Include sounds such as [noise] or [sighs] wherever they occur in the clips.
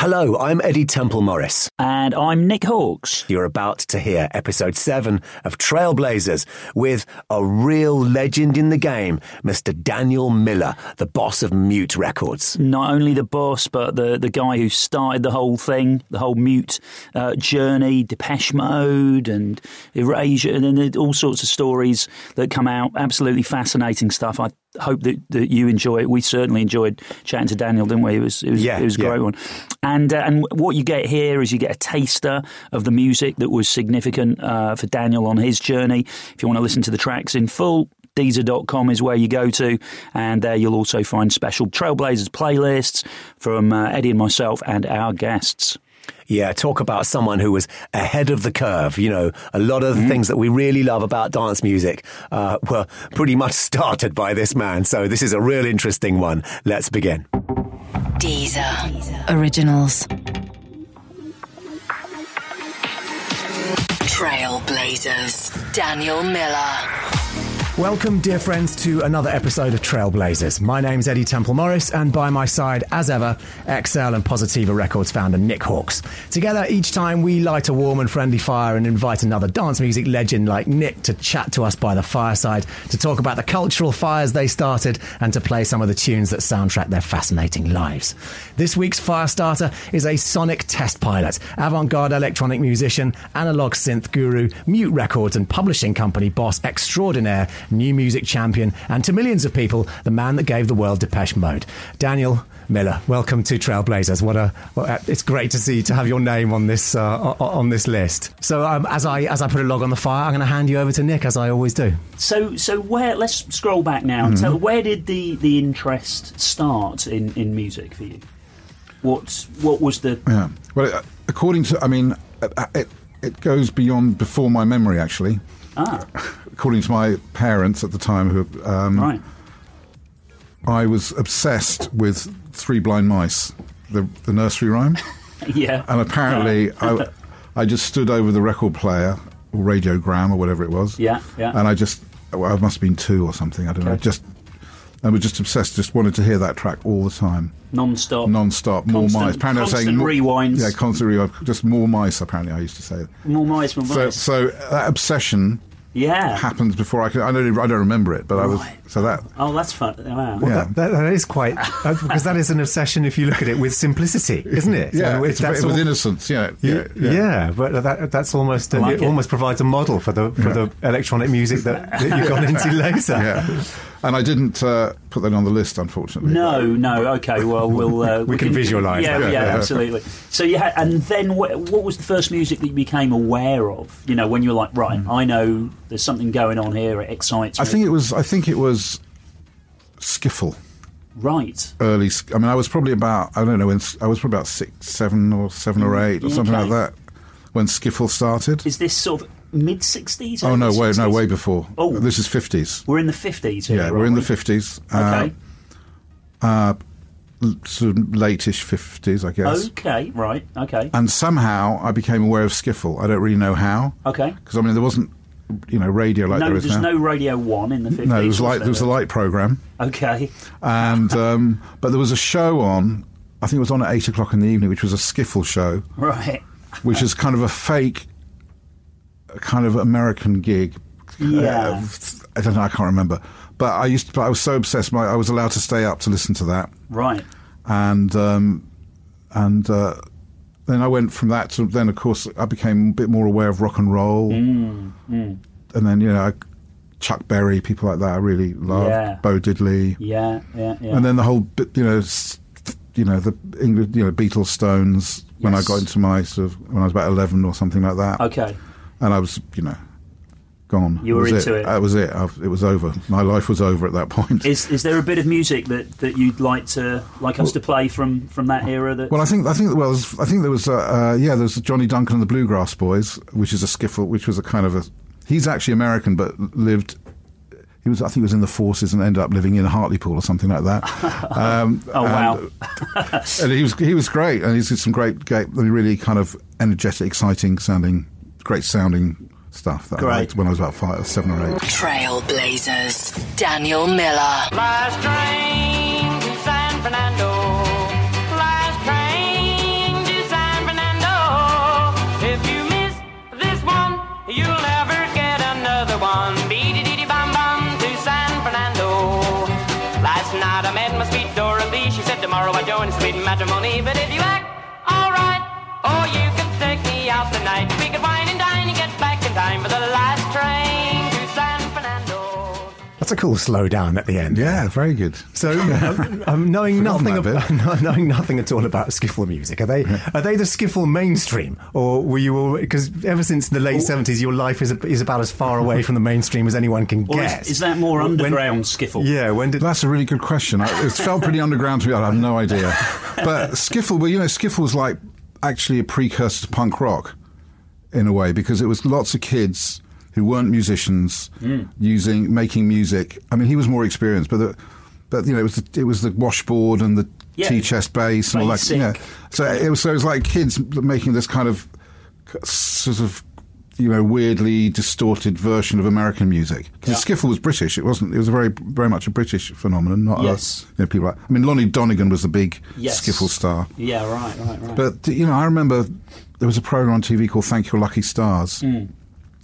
Hello, I'm Eddy Temple Morris. And I'm Nick Halkes. You're about to hear episode 7 of Trailblazers with a real legend in the game, Mr. Daniel Miller, the boss of Mute Records. Not only the boss, but the, the guy who started the whole thing, the whole Mute uh, journey, Depeche Mode and Erasure, and then all sorts of stories that come out. Absolutely fascinating stuff. I hope that, that you enjoy it. We certainly enjoyed chatting to Daniel, didn't we? It was it was, Yeah, it was a great yeah. one. And uh, and what you get here is you get a taster of the music that was significant uh, for Daniel on his journey. If you want to listen to the tracks in full. Deezer.com is where you go to, and there you'll also find special Trailblazers playlists from uh, Eddy and myself and our guests. Yeah, talk about someone who was ahead of the curve. You know, a lot of the things that we really love about dance music uh, were pretty much [laughs] started by this man. So this is a real interesting one. Let's begin. Deezer. Originals. Trailblazers. Daniel Miller. Welcome, dear friends, to another episode of Trailblazers. My name's Eddy Temple Morris, and by my side, as ever, XL and Positiva Records founder Nick Halkes. Together, each time we light a warm and friendly fire and invite another dance music legend like Nick to chat to us by the fireside, to talk about the cultural fires they started, and to play some of the tunes that soundtrack their fascinating lives. This week's Firestarter is a sonic test pilot, avant garde electronic musician, analog synth guru, mute records and publishing company boss extraordinaire, new music champion, and to millions of people, the man that gave the world Depeche Mode. Daniel Miller, welcome to Trailblazers. What a, what a- it's great to see to have your name on this uh, o- o- on this list. So um, as I as I put a log on the fire, I'm going to hand you over to Nick as I always do. So, so where? Let's scroll back now. and Tell, where did the, the interest start in, in music for you? What what was the Yeah. Well, uh, according to, I mean, uh, it, it goes beyond before my memory, actually. Ah According to my parents at the time, who um, right? I was obsessed with Three Blind Mice, the, the nursery rhyme. [laughs] Yeah, And apparently, I, I just stood over the record player, or radiogram, or whatever it was. Yeah, yeah. And I just, well, I must have been two or something, I don't know. Okay. Just, I was just obsessed, just wanted to hear that track all the time. non-stop, Non-stop, more mice. Apparently, I was saying constant more- rewinds. Yeah, constant rewinds. Just more mice. Apparently, I used to say. more mice, more So, mice. so that obsession yeah. happened before I could. I don't. I don't remember it, but I was. So that. Oh, that's fun. Wow. Yeah. That, that, that is quite uh, because that is an obsession if you look at it with simplicity, isn't it? Yeah, And it's, that's it was all- innocence. Yeah, yeah, Yeah, yeah, but that, that's almost I like it, it. almost provides a model for the for the electronic music that, that you've gone into [laughs] later. yeah. And I didn't uh, put that on the list, unfortunately. No, no. Okay, well, we'll uh, [laughs] We can visualise Yeah, yeah, Yeah. absolutely. So you had, and then wh- what was the first music that you became aware of? You know, when you were like, right, I know there's something going on here. It excites Me. I think it was. I think it was skiffle. right. Early. I mean, I was probably about. I don't know. When, I was probably about six, seven, or seven or eight, or Yeah, something like that, when skiffle started. Is this sort of mid '60s? oh no, way, no, way before. Oh. this is fifties. We're in the '50s. Here, Yeah, we're in the fifties. Okay. uh, sort of late-ish fifties, I guess. Okay. Right. Okay. And somehow I became aware of skiffle. I don't really know how. Okay. Because I mean, there wasn't, you know, radio like no, there is there's now. no Radio One in the '50s. no, there was light. There was a light program, Okay. and [laughs] um, but there was a show on. I think it was on at eight o'clock in the evening, which was a skiffle show, Right. which is kind of a fake, kind of American gig. Yeah. Uh, I don't know. I can't remember. But I used to. But I was so obsessed. My, I was allowed to stay up to listen to that. Right. and um, and uh, then I went from that to then of course I became a bit more aware of rock and roll, Mm, and then you know I, Chuck Berry, people like that I really loved, Yeah. Bo Diddley, Yeah. Yeah. Yeah. and then the whole bit you know you know the English you know Beatles, Stones. When I got into my sort of when I was about eleven or something like that, okay. And I was you know gone. You were was into it. That was it. I've, it was over. My life was over at that point. Is is there a bit of music that, that you'd like to like us to play from, from that era? That Well, I think I think well, I think there was uh, uh, yeah, there was Johnny Duncan and the Bluegrass Boys, which is a skiffle, which was a kind of a. He's actually American, but lived. He was, I think, he was in the forces and ended up living in Hartlepool or something like that. [laughs] Um, Oh, wow. and, and he was he was great, and he's did some great, great, really kind of energetic, exciting sounding, great sounding stuff that Great. I liked when I was about five, seven or eight. Trailblazers. Daniel Miller. That's a cool slow down at the end. Yeah, very good. So, um, [laughs] um, knowing nothing that about [laughs] knowing nothing at all about skiffle music, are they are they the skiffle mainstream, or were you all because ever since the late seventies, your life is is about as far away from the mainstream as anyone can Or get? is, is that more When- underground skiffle? Yeah, when did That's a really good question. I- It felt pretty underground to me. I have no idea. But skiffle, well, you know, skiffle was like actually a precursor to punk rock in a way because it was lots of kids who weren't musicians using making music. I mean, he was more experienced, but the, but you know, it was the, it was the washboard and the Yeah. tea chest bass and all that. Yeah. So it was so it was like kids making this kind of sort of you know weirdly distorted version of American music. Because Yeah. skiffle was British. It wasn't. It was a very very much a British phenomenon, not Yes. a, you know, people. Like, I mean, Lonnie Donegan was the big Yes. skiffle star. Yeah, right, right, right. But you know, I remember there was a program on TV called Thank Your Lucky Stars, Mm.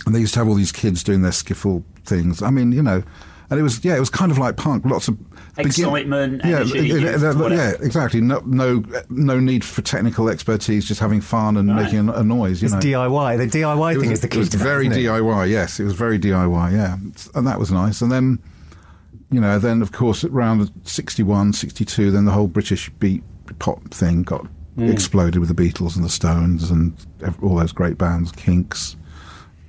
And they used to have all these kids doing their skiffle things. I mean, you know, and it was yeah, it was kind of like punk. Lots of Excitement, yeah, energy, yeah, youth, yeah, yeah, exactly. No, no, no need for technical expertise. Just having fun and Right. making a, a noise. You it's know, DIY? The DIY it thing was, is the key. it key. was to that, very isn't it? DIY. Yes, it was very DIY. Yeah, and that was nice. And then, you know, then of course around 61, 62, then the whole British beat pop thing got Mm. exploded with the Beatles and the Stones and all those great bands, Kinks.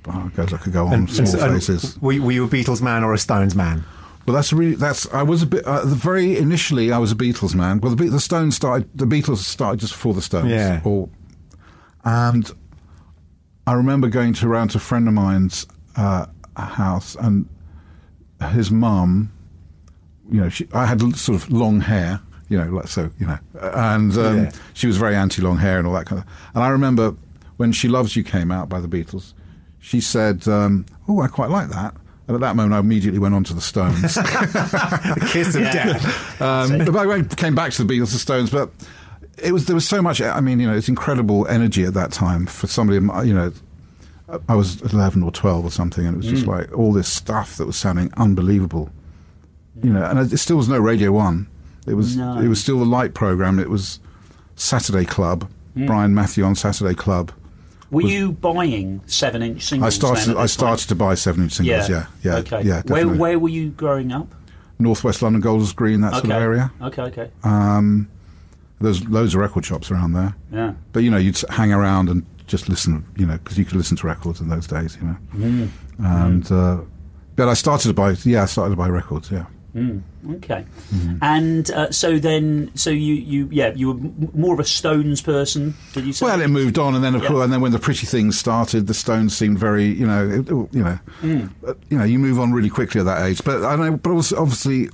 Oh, I could go on. And- Small and so- and Faces. were, were you a Beatles man or a Stones man? Well, that's really that's. I was a bit. Uh, the very initially, I was a Beatles man. Well, the, the Stones started. The Beatles started just before the Stones. Yeah. Or, and I remember going to around to a friend of mine's uh, house, and his mum. You know, she, I had sort of long hair. You know, like so. You know, and um, Yeah. she was very anti-long hair and all that kind of. And I remember when "She Loves You" came out by the Beatles, she said, um, "Oh, I quite like that." And at that moment, I immediately went on to the Stones. [laughs] The kiss of death. Um, but I came back to the Beatles and Stones, but it was there was so much. I mean, you know, it's incredible energy at that time for somebody. You know, I was eleven or twelve or something, and it was just like all this stuff that was sounding unbelievable. You know, and it still was no Radio One. It was No. it was still the light program. It was Saturday Club. Brian Matthew on Saturday Club. Were you buying seven-inch singles? I started. I started point? to buy seven-inch singles. Yeah, yeah, okay. yeah. where definitely. where were you growing up? Northwest London, Golders Green, that sort okay. of area. Okay, okay. Um, there's loads of record shops around there. yeah. But you know, you'd hang around and just listen, you know, because you could listen to records in those days, you know. Mm. And uh, but I started to buy, yeah, I started to buy records, yeah. Okay. Mm-hmm. And uh, so then, so you, you, yeah, you were more of a Stones person, did you say? Well, it moved on, and then of Yeah. course, and then when the Pretty Things started, the Stones seemed very, you know, it, you know, uh, you know, you move on really quickly at that age. But I know, but obviously,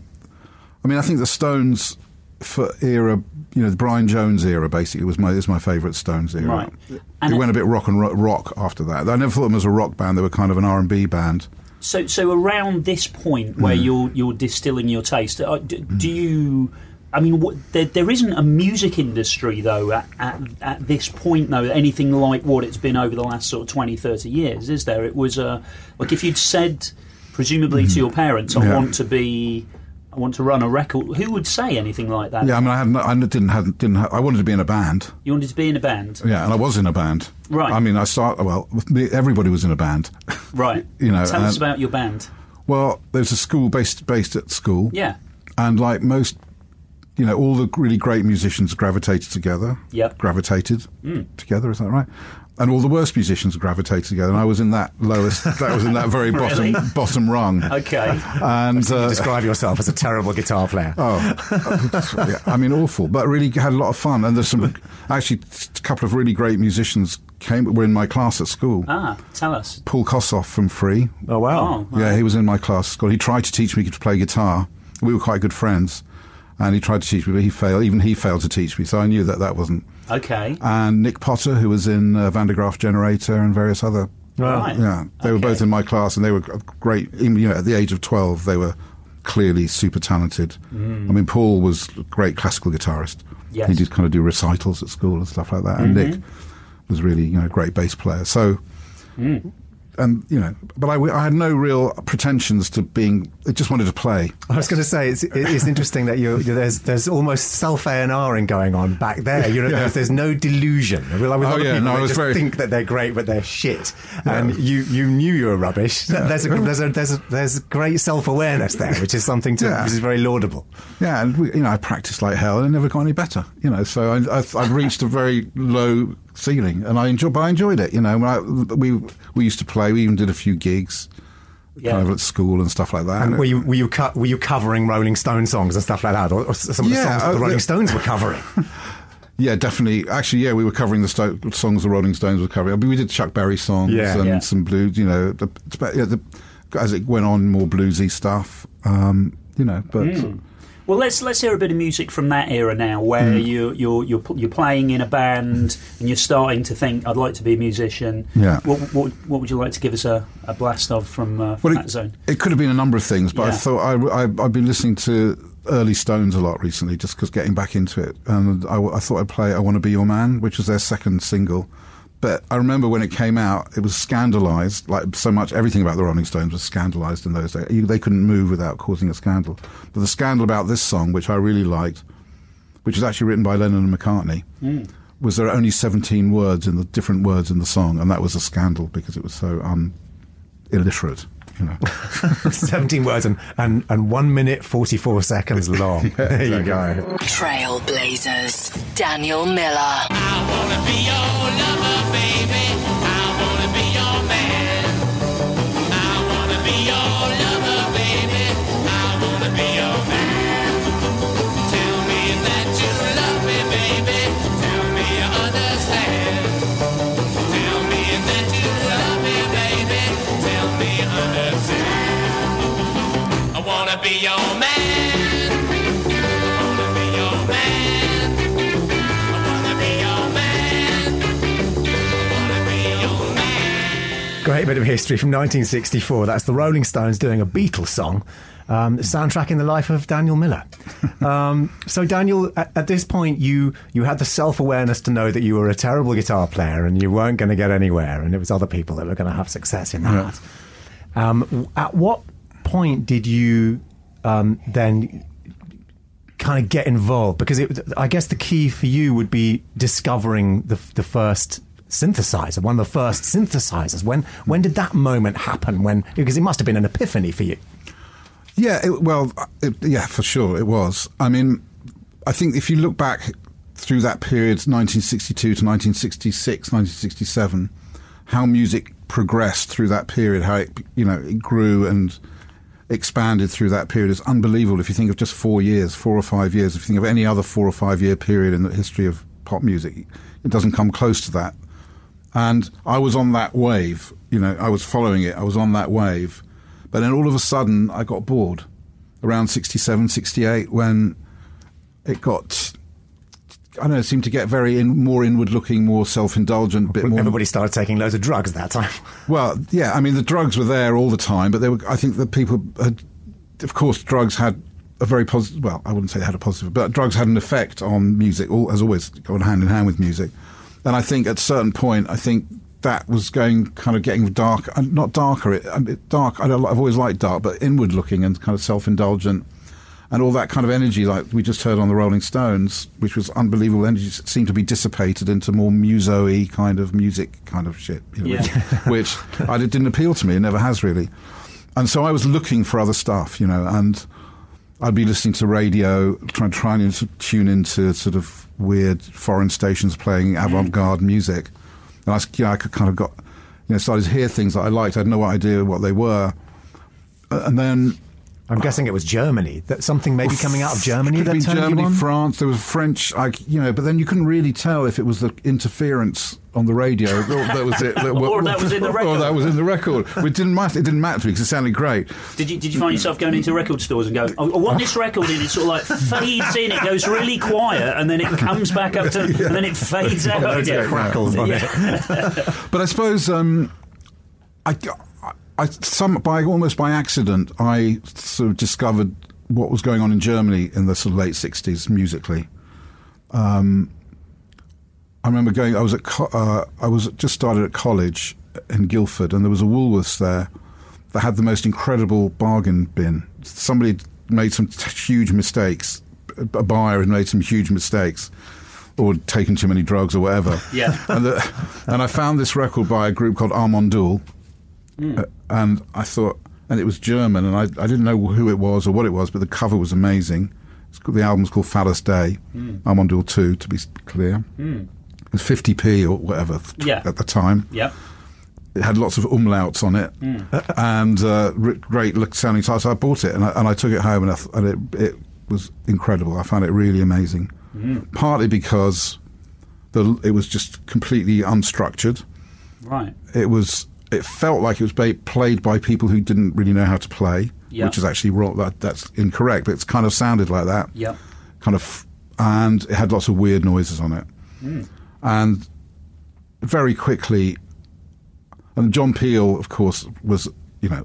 I mean, I think the Stones for era, you know, the Brian Jones era, basically was my is my favourite Stones era. Right. It, And it- went a bit rock and ro- rock after that. I never thought of them as a rock band; they were kind of an R and B band. So, so around this point where Mm. you're you're distilling your taste, uh, d- do you? I mean, what, there, there isn't a music industry though at, at, at this point though anything like what it's been over the last sort of 20, 30 years, is there? It was uh, like if you'd said, presumably to your parents, "I Mm. Yeah. want to be." I want to run a record. Who would say anything like that? Yeah, I mean, I, had no, I didn't have, didn't have, I wanted to be in a band. You wanted to be in a band, Yeah, and I was in a band. Right. I mean, I started. Well, everybody was in a band. [laughs] right? You know, tell us about your band. Well, there's a school based based at school. Yeah, And like most, you know, all the really great musicians gravitated together. Yep. Gravitated together, is that right? And all the worst musicians gravitated together. And I was in that lowest, [laughs] that was in that very Really? bottom bottom rung. okay. And uh, Describe yourself as a terrible guitar player. oh, yeah, I mean, awful, but really had a lot of fun. And there's some, actually, a couple of really great musicians came, were in my class at school. ah, tell us. Paul Kossoff from Free. Oh wow! Oh, Yeah, he was in my class at school. He tried to teach me to play guitar. We were quite good friends. And he tried to teach me, but he failed. Even he failed to teach me, so I knew that that wasn't. Okay. And Nick Potter, who was in uh, Van der Graaf Generator and various other. Right. Yeah, they were both in my class, and they were great. Even, you know, at the age of twelve, they were clearly super talented. I mean, Paul was a great classical guitarist. Mm. Yes. He did kind of do recitals at school and stuff like that. And Nick Mm-hmm. was really, you know, a great bass player. So, Mm. And you know, but I, I had no real pretensions to being. I just wanted to play. I was going to say it's, it's interesting that you there's there's almost self A and Ring going on back there. You know, Yeah. there's, there's no delusion. Like with Oh, yeah, people, no, I was just very- think that they're great, but they're shit. And you you knew you were rubbish. There's a there's a there's a there's great self awareness there, which is something to Yeah. which is very laudable. Yeah, and we, you know, I practiced like hell and it never got any better. You know, so I, I, I'd reached a very low ceiling, and I enjoyed, but I enjoyed it. You know, I, we we used to play. We even did a few gigs, Yeah. kind of at school and stuff like that. And were you were you co- were you covering Rolling Stone songs and stuff like that, or, or some of the Yeah, songs that uh, the Rolling the- Stones were covering? [laughs] Yeah, definitely. Actually, yeah, we were covering the sto- songs the Rolling Stones were covering. I mean, we did Chuck Berry songs Yeah. and Yeah. some blues. You know, the, as it went on, more bluesy stuff. Um, you know, but Hmm. Well, let's let's hear a bit of music from that era now, where Mm. you you're you're you're playing in a band and you're starting to think, "I'd like to be a musician." Yeah. What what, what would you like to give us a, a blast of from, uh, from Well, that zone? it, it could have been a number of things, but I thought I, I I've been listening to early Stones a lot recently, just because getting back into it, and I, I thought I'd play "I Want to Be Your Man," which was their second single. But I remember when it came out, it was scandalized. Like so much, everything about the Rolling Stones was scandalized in those days. They couldn't move without causing a scandal. But the scandal about this song, which I really liked, which was actually written by Lennon and McCartney, was there are only 17 words in the different words in the song, and that was a scandal because it was so um, illiterate. You know. [laughs] Seventeen words and, and and one minute forty four seconds long. [laughs] there you go. Trailblazers. Daniel Miller. Be your man. I wanna be your man. I wanna be your man. I wanna be your man. Great bit of history from 1964. That's the Rolling Stones doing a Beatles song, um, soundtracking the life of Daniel Miller. [laughs] um, so, Daniel, at, at this point, you you had the self awareness to know that you were a terrible guitar player and you weren't going to get anywhere, and it was other people that were going to have success in that. Um, at what point did you um, then kind of get involved because it, I guess the key for you would be discovering the, the first synthesizer, one of the first synthesizers. When when did that moment happen? When because it must have been an epiphany for you. Yeah, it, well, it, yeah, for sure it was. I mean, I think if you look back through that period, 1962 to 1966, 1967, how music progressed through that period, how it, you know, it grew and expanded through that period is unbelievable. If you think of just four years, four or five years, if you think of any other four or five year period in the history of pop music, it doesn't come close to that. And I was on that wave, you know, I was following it, I was on that wave. But then all of a sudden, I got bored around 67, 68 when it got, I don't know, it seemed to get very in, more inward looking, more self indulgent, bit more. Everybody started taking loads of drugs at that time. [laughs] Well, yeah, I mean, the drugs were there all the time, but they were, I think that people had, of course, drugs had a very positive, well, I wouldn't say they had a positive, but drugs had an effect on music, all, as always, gone hand in hand with music. And I think at a certain point, I think that was going kind of getting dark, not darker, it, dark, I don't, I've always liked dark, but inward looking and kind of self indulgent. And all that kind of energy, like we just heard on the Rolling Stones, which was unbelievable energy, seemed to be dissipated into more muso-y kind of music kind of shit. You know, Yeah. which, [laughs] which I, it didn't appeal to me. It never has really. And so I was looking for other stuff, you know, and I'd be listening to radio, trying trying to tune into sort of weird foreign stations playing avant-garde mm. music, and I, you know, I could kind of got, you know, started to hear things that I liked. I had no idea what they were, and then I'm guessing it was Germany. That something maybe coming out of Germany Could that have turned Germany, you on. France. There was French, like you know, but then you couldn't really tell if it was the interference on the radio. or that was it. [laughs] Or that was in the [laughs] Or record. that was in the record. It didn't matter. It didn't matter because it sounded great. Did you did you find yourself going into record stores and going, oh, I want this record in? It sort of like fades in, it goes really quiet, and then it comes back up to, [laughs] and then it fades out. Loads of again. crackles on it. But I suppose um, I, I, some by almost by accident, I sort of discovered what was going on in Germany in the sort of late '60s musically. Um, I remember going. I was at. Co- uh, I was just started at college in Guildford, and there was a Woolworths there that had the most incredible bargain bin. Somebody made some t- huge mistakes. A buyer had made some huge mistakes, or taken too many drugs or whatever. Yeah. and, the, and I found this record by a group called Amon Düül, uh, and I thought, and it was German, and I, I didn't know who it was or what it was, but the cover was amazing. It's called, the album's called Phallus Dei, hmm. Amon Düül 2, to be clear. Hmm. It was 50p or whatever Yeah. at the time. Yep. It had lots of umlauts on it, and uh, great look sounding titles. So I bought it and I, and I took it home, and, I th- and it, it was incredible. I found it really amazing. Partly because the, it was just completely unstructured. Right. It was. It felt like it was ba- played by people who didn't really know how to play, Yeah. which is actually wrong. That, that's incorrect, but it's kind of sounded like that Yep. kind of, and it had lots of weird noises on it. And very quickly, and John Peel, of course, was you know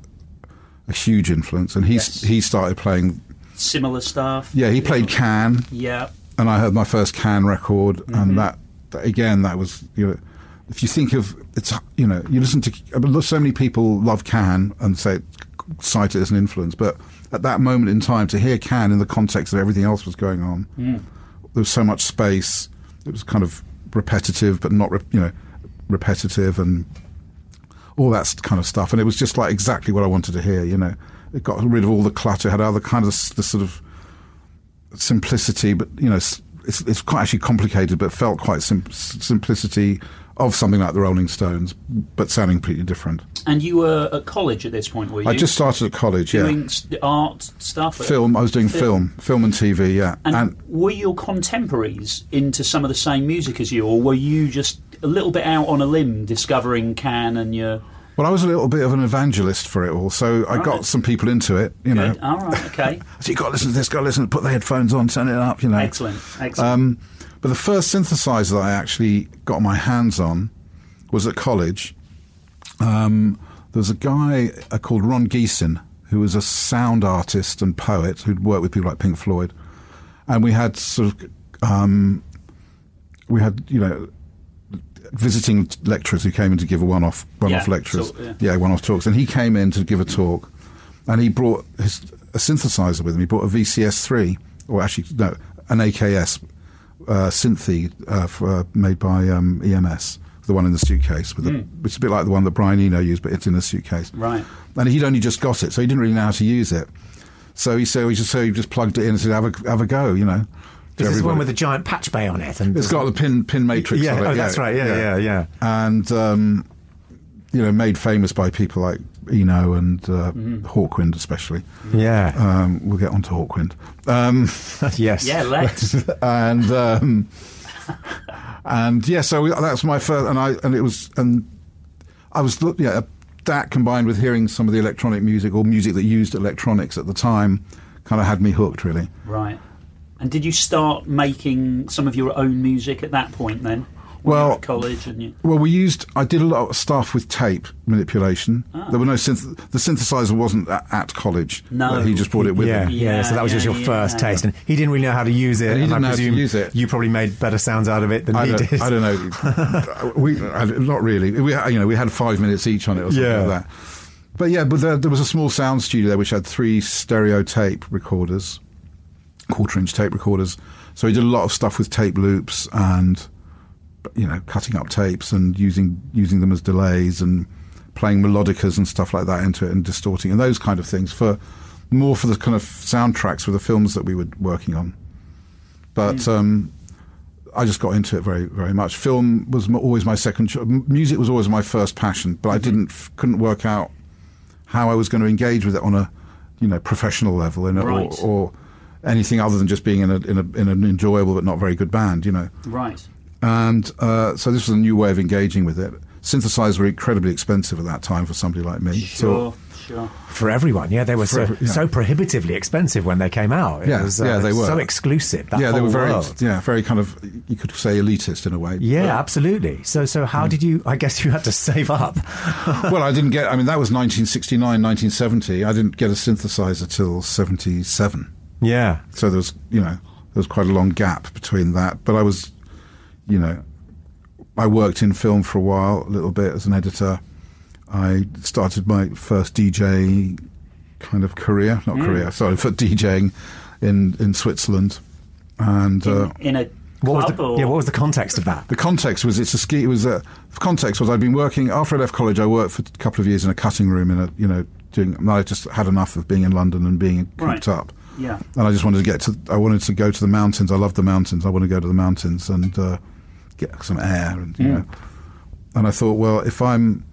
a huge influence, and he Yes. he started playing. Similar stuff. Yeah, he played Can, Yeah. and I heard my first Can record, Mm-hmm. and that, that again, that was you know. If you think of it's, you know, you listen to so many people love Can and say cite it as an influence, but at that moment in time, to hear Can in the context of everything else was going on, Mm. there was so much space. It was kind of repetitive, but not, re- you know, repetitive and all that kind of stuff. And it was just like exactly what I wanted to hear. You know, it got rid of all the clutter. Had other kind of the sort of simplicity, but you know, it's it's quite actually complicated, but felt quite sim- simplicity of something like the Rolling Stones, but sounding completely different. And you were at college at this point, were you? I just started at college. doing yeah, art stuff. film. I was doing film, film and TV. Yeah, And, were your contemporaries into some of the same music as you, or were you just a little bit out on a limb discovering Can and your? Well, I was a little bit of an evangelist for it all, so I Right. got some people into it. You know, All right. Okay. [laughs] so you got to listen to this, got to listen, put the headphones on, turn it up. You know, Excellent. Excellent. Um, but the first synthesizer that I actually got my hands on was at college. Um, there was a guy uh, called Ron Geesin who was a sound artist and poet who'd worked with people like Pink Floyd, and we had sort of um, we had you know visiting lecturers who came in to give a one-off one-off Yeah, lectures, so, yeah. yeah, one-off talks, and he came in to give a talk, and he brought his, a synthesizer with him. He brought a VCS3, or actually no, an AKS uh, Synthi uh, for, uh, made by um, EMS, the one in the suitcase, with a, which is a bit like the one that Brian Eno used, but it's in a suitcase. Right. And he'd only just got it, so he didn't really know how to use it. So he so he just so he just plugged it in and said, "Have a have a go," you know. to This is one with a giant patch bay on it, and It's got the pin pin matrix Yeah, on it. oh, that's right. Yeah, yeah, yeah. And um, you know, made famous by people like Eno and uh, Mm-hmm. Hawkwind, especially. yeah, Um, we'll get on to Hawkwind. Um, [laughs] yes, yeah. Let's. [laughs] and um, and yeah, so we, that's my first, and I and it was, and I was yeah that combined with hearing some of the electronic music or music that used electronics at the time, kind of had me hooked really. right. And did you start making some of your own music at that point then? When you were Well- at college and you. Well, we used. I did a lot of stuff with tape manipulation. Ah. There were no synth. The synthesizer wasn't at, at college. No. he just brought it with yeah, him. yeah, Yeah, So that was just yeah, your first yeah. taste, and he didn't really know how to use it. And he and didn't I know how to use it. You probably made better sounds out of it than I he don't, did. I don't know. [laughs] we I, not really. We had- you know we had five minutes each on it or something Yeah. like that. But yeah, but there, there was a small sound studio there which had three stereo tape recorders, quarter inch tape recorders. So we did a lot of stuff with tape loops and you know cutting up tapes and using using them as delays and playing melodicas and stuff like that into it and distorting and those kind of things for more for the kind of soundtracks for the films that we were working on. But um, I just got into it very, very much. Film was always my second. Cho- music was always my first passion, but I didn't, couldn't work out how I was going to engage with it on a, you know, professional level, in a, Right. or, or anything other than just being in a, in a in an enjoyable but not very good band, you know. Right. And uh, so this was a new way of engaging with it. Synthesizers were incredibly expensive at that time for somebody like me. Sure. Sure. For everyone, yeah, they were so, every- yeah. so prohibitively expensive when they came out. It Yeah, was, uh, yeah, they were. so exclusive. That yeah, they were very, world. yeah, very kind of, you could say elitist in a way. Yeah, absolutely. So, so how Hmm. did you? I guess you had to save up. [laughs] well, I didn't get. I mean, that was 1969, 1970. I didn't get a synthesizer till 77. yeah, So there was, you know, there was quite a long gap between that. But I was, you know, I worked in film for a while, a little bit as an editor, I started my first DJ kind of career, not career, sorry, for DJing in in Switzerland, and. Uh, in, in a What was, the, or yeah, what was the context of that? the context was it's a ski. It was a the context was I'd been working after I left college. I worked for a couple of years in a cutting room in a you know doing. I just had enough of being in London and being cooped Right. up. Yeah. and I just wanted to get to. I wanted to go to the mountains. I love the mountains. I want to go to the mountains and uh, get some air and you know. And I thought, well, if I'm,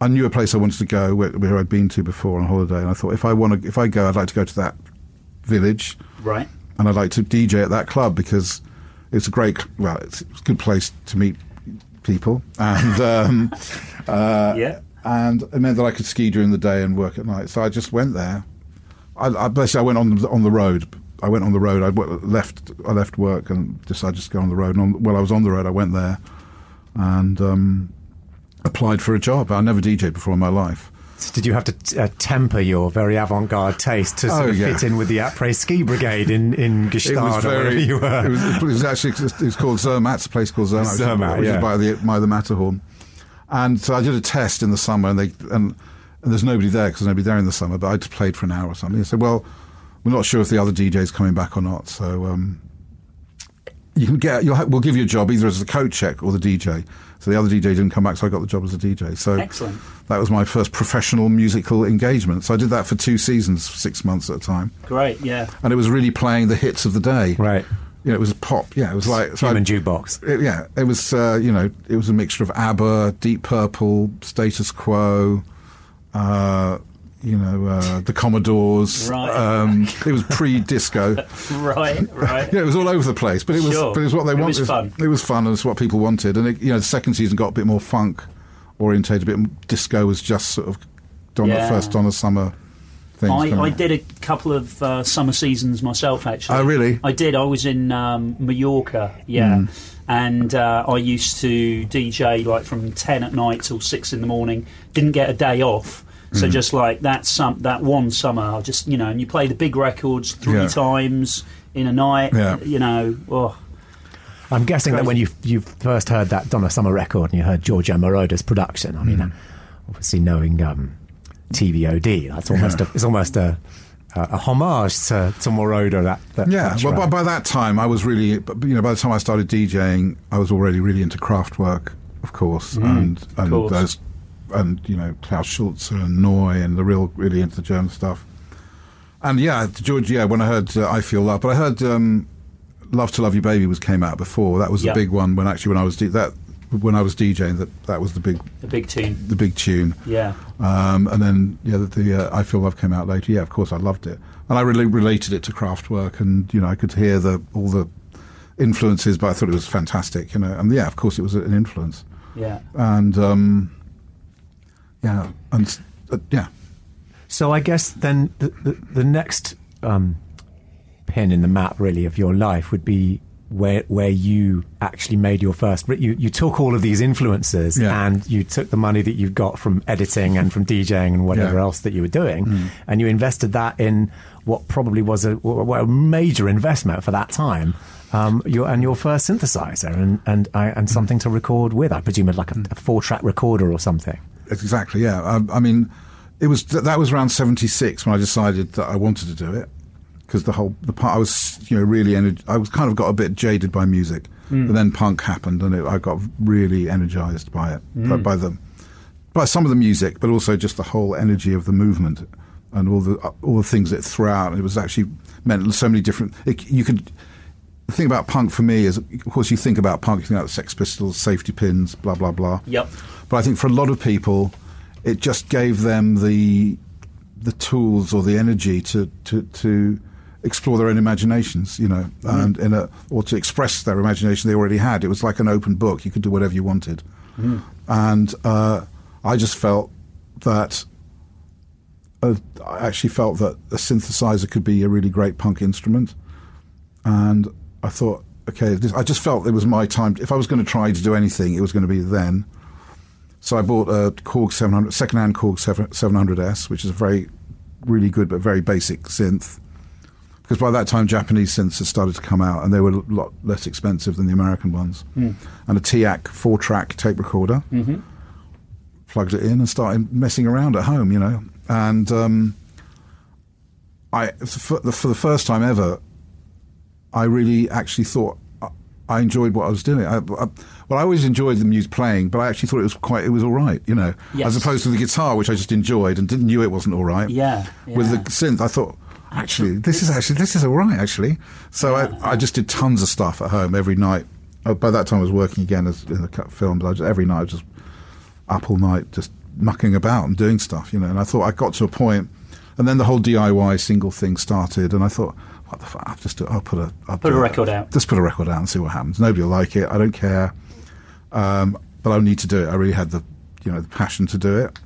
I knew a place I wanted to go where, where I'd been to before on holiday, and I thought if I want to, if I go, I'd like to go to that village right? and I'd like to DJ at that club because it's a great, well, it's, it's a good place to meet people, and [laughs] um, uh, Yeah. and it meant that I could ski during the day and work at night. So I just went there. I, I basically I went on the, on the road. I went on the road. I left. I left work and decided just to go on the road. And on, while I was on the road, I went there and um, applied for a job. I never DJed before in my life. So did you have to uh, temper your very avant-garde taste to sort Oh, of yeah. fit in with the après ski brigade in in [laughs] It Gstaad was or wherever you were? It was, it was actually it was called Zermatt, a place called Zermatt, which is- Zermatt, which yeah. is by the by the Matterhorn. And so I did a test in the summer, and they and, and there's nobody there because there's nobody there in the summer. But I just played for an hour or something. They said, "Well, we're not sure if the other DJ's coming back or not, so um, you can get. You'll ha- we'll give you a job either as a coach check or the DJ." So the other DJ didn't come back, so I got the job as a DJ. So Excellent. that was my first professional musical engagement. So I did that for two seasons, six months at a time Great. Yeah. and it was really playing the hits of the day. Right. You know, it was pop. Yeah, it was like so Human I- jukebox. it- yeah, it was. Uh, you know, it was a mixture of ABBA, Deep Purple, Status Quo. Uh, you know, uh, the Commodores. Right. Um, it was pre-disco. [laughs] Right. Right. Yeah, it was all over the place, but it was, Sure. but it was what they It wanted. was fun. It was fun, and it's what people wanted. And it, you know, the second season got a bit more funk orientated. A bit m- disco was just sort of Donna Yeah. first Donna Summer things. I, I did a couple of uh, summer seasons myself, actually. Oh, really? I did. I was in um, Mallorca, yeah. Hmm. And uh, I used to DJ like from 10 at night till 6 in the morning. Didn't get a day off. So just like that sum- that one summer, I just, you know, and you play the big records three Yeah. times in a night, Yeah. you know. Oh, I'm guessing that when you you first heard that Donna Summer record and you heard Giorgio Moroder's production, I mean, Hmm. uh, obviously knowing um, TVOD, that's almost a, it's almost a, a, a homage to, to Moroder. That, that Yeah, that well, by, by that time, I was really, you know, by the time I started DJing, I was already really into Kraftwerk, of course, and and course. those, and you know, Klaus Schulze and Neu, and the real, really into the German stuff. And yeah, George, yeah, when I heard uh, I Feel Love, but I heard um, Love to Love You Baby was came out before. That was the big one when actually when I was D- that when I was DJing that that was the big the big tune. the big tune. Yeah. Um, and then yeah, the, the uh, I Feel Love came out later. Yeah, of course, I loved it, and I really related it to Kraftwerk, and you know, I could hear the all the influences, but I thought it was fantastic. You know, and yeah, of course, it was an influence, Yeah. and um, yeah, and uh, yeah, So I guess then the, the, the next um, pin in the map, really, of your life would be where where you actually made your first. You you took all of these influences Yeah. and you took the money that you got from editing and from DJing and whatever Yeah. else that you were doing, and you invested that in what probably was a major investment for that time. Um, your and your first synthesizer and and I, and something to record with. I presume like a, a four track recorder or something. Exactly. Yeah, I, I mean, it was th- that was around seventy six when I decided that I wanted to do it because the whole the part I was you know really ener- I was kind of got a bit jaded by music, mm. and then punk happened, and it, I got really energized by it by, mm. by the by some of the music, but also just the whole energy of the movement and all the all the things it threw out. It was actually meant so many different. It, you could. The thing about punk for me is, of course, you think about punk, you think about Sex Pistols, Safety Pins, blah blah blah. Yep. But I think for a lot of people, it just gave them the the tools or the energy to to, to explore their own imaginations, you know, and in a or to express their imagination they already had. It was like an open book; you could do whatever you wanted. And uh, I just felt that. Uh, I actually felt that a synthesizer could be a really great punk instrument, and I thought, okay, this, I just felt it was my time. If I was going to try to do anything, it was going to be then. So I bought a Korg 700, second-hand Korg 7- 700S, which is a very, really good but very basic synth. Because by that time, Japanese synths had started to come out, and they were a lot less expensive than the American ones. And a TEAC four-track tape recorder. plugged it in and started messing around at home, you know. And um, I, for the, for the first time ever, I really actually thought I- I enjoyed what I was doing. I, I, well, I always enjoyed the music playing, but I actually thought it was quite, it was all right, you know, Yes. as opposed to the guitar, which I just enjoyed and didn't knew it wasn't all right. Yeah, With the synth, I thought, actually, this is actually this is all right, actually. So I, I just did tons of stuff at home every night. Uh, By that time, I was working again as in the cut films. I just, every night, I was just up all night, just mucking about and doing stuff, you know. And I thought I got to a point, and then the whole DIY single thing started, and I thought, what the fuck? I'll just do, I'll put a I'll Put a record out. Just put a record out and see what happens. Nobody will like it. I don't care. Um, but I need to do it. I really had the you know the passion to do it,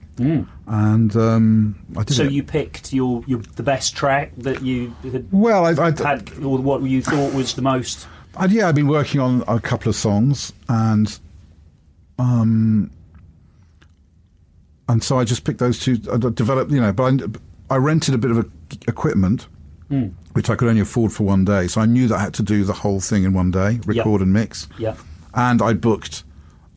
and um, I did Mm. So it. you picked your, your the best track that you had, well, I, I, had or what you thought was the most. I, yeah, I've been working on a couple of songs, and um, and so I just picked those two. I developed, you know, but I, I rented a bit of a, equipment, which I could only afford for one day. So I knew that I had to do the whole thing in one day, record and mix. Yeah. And I booked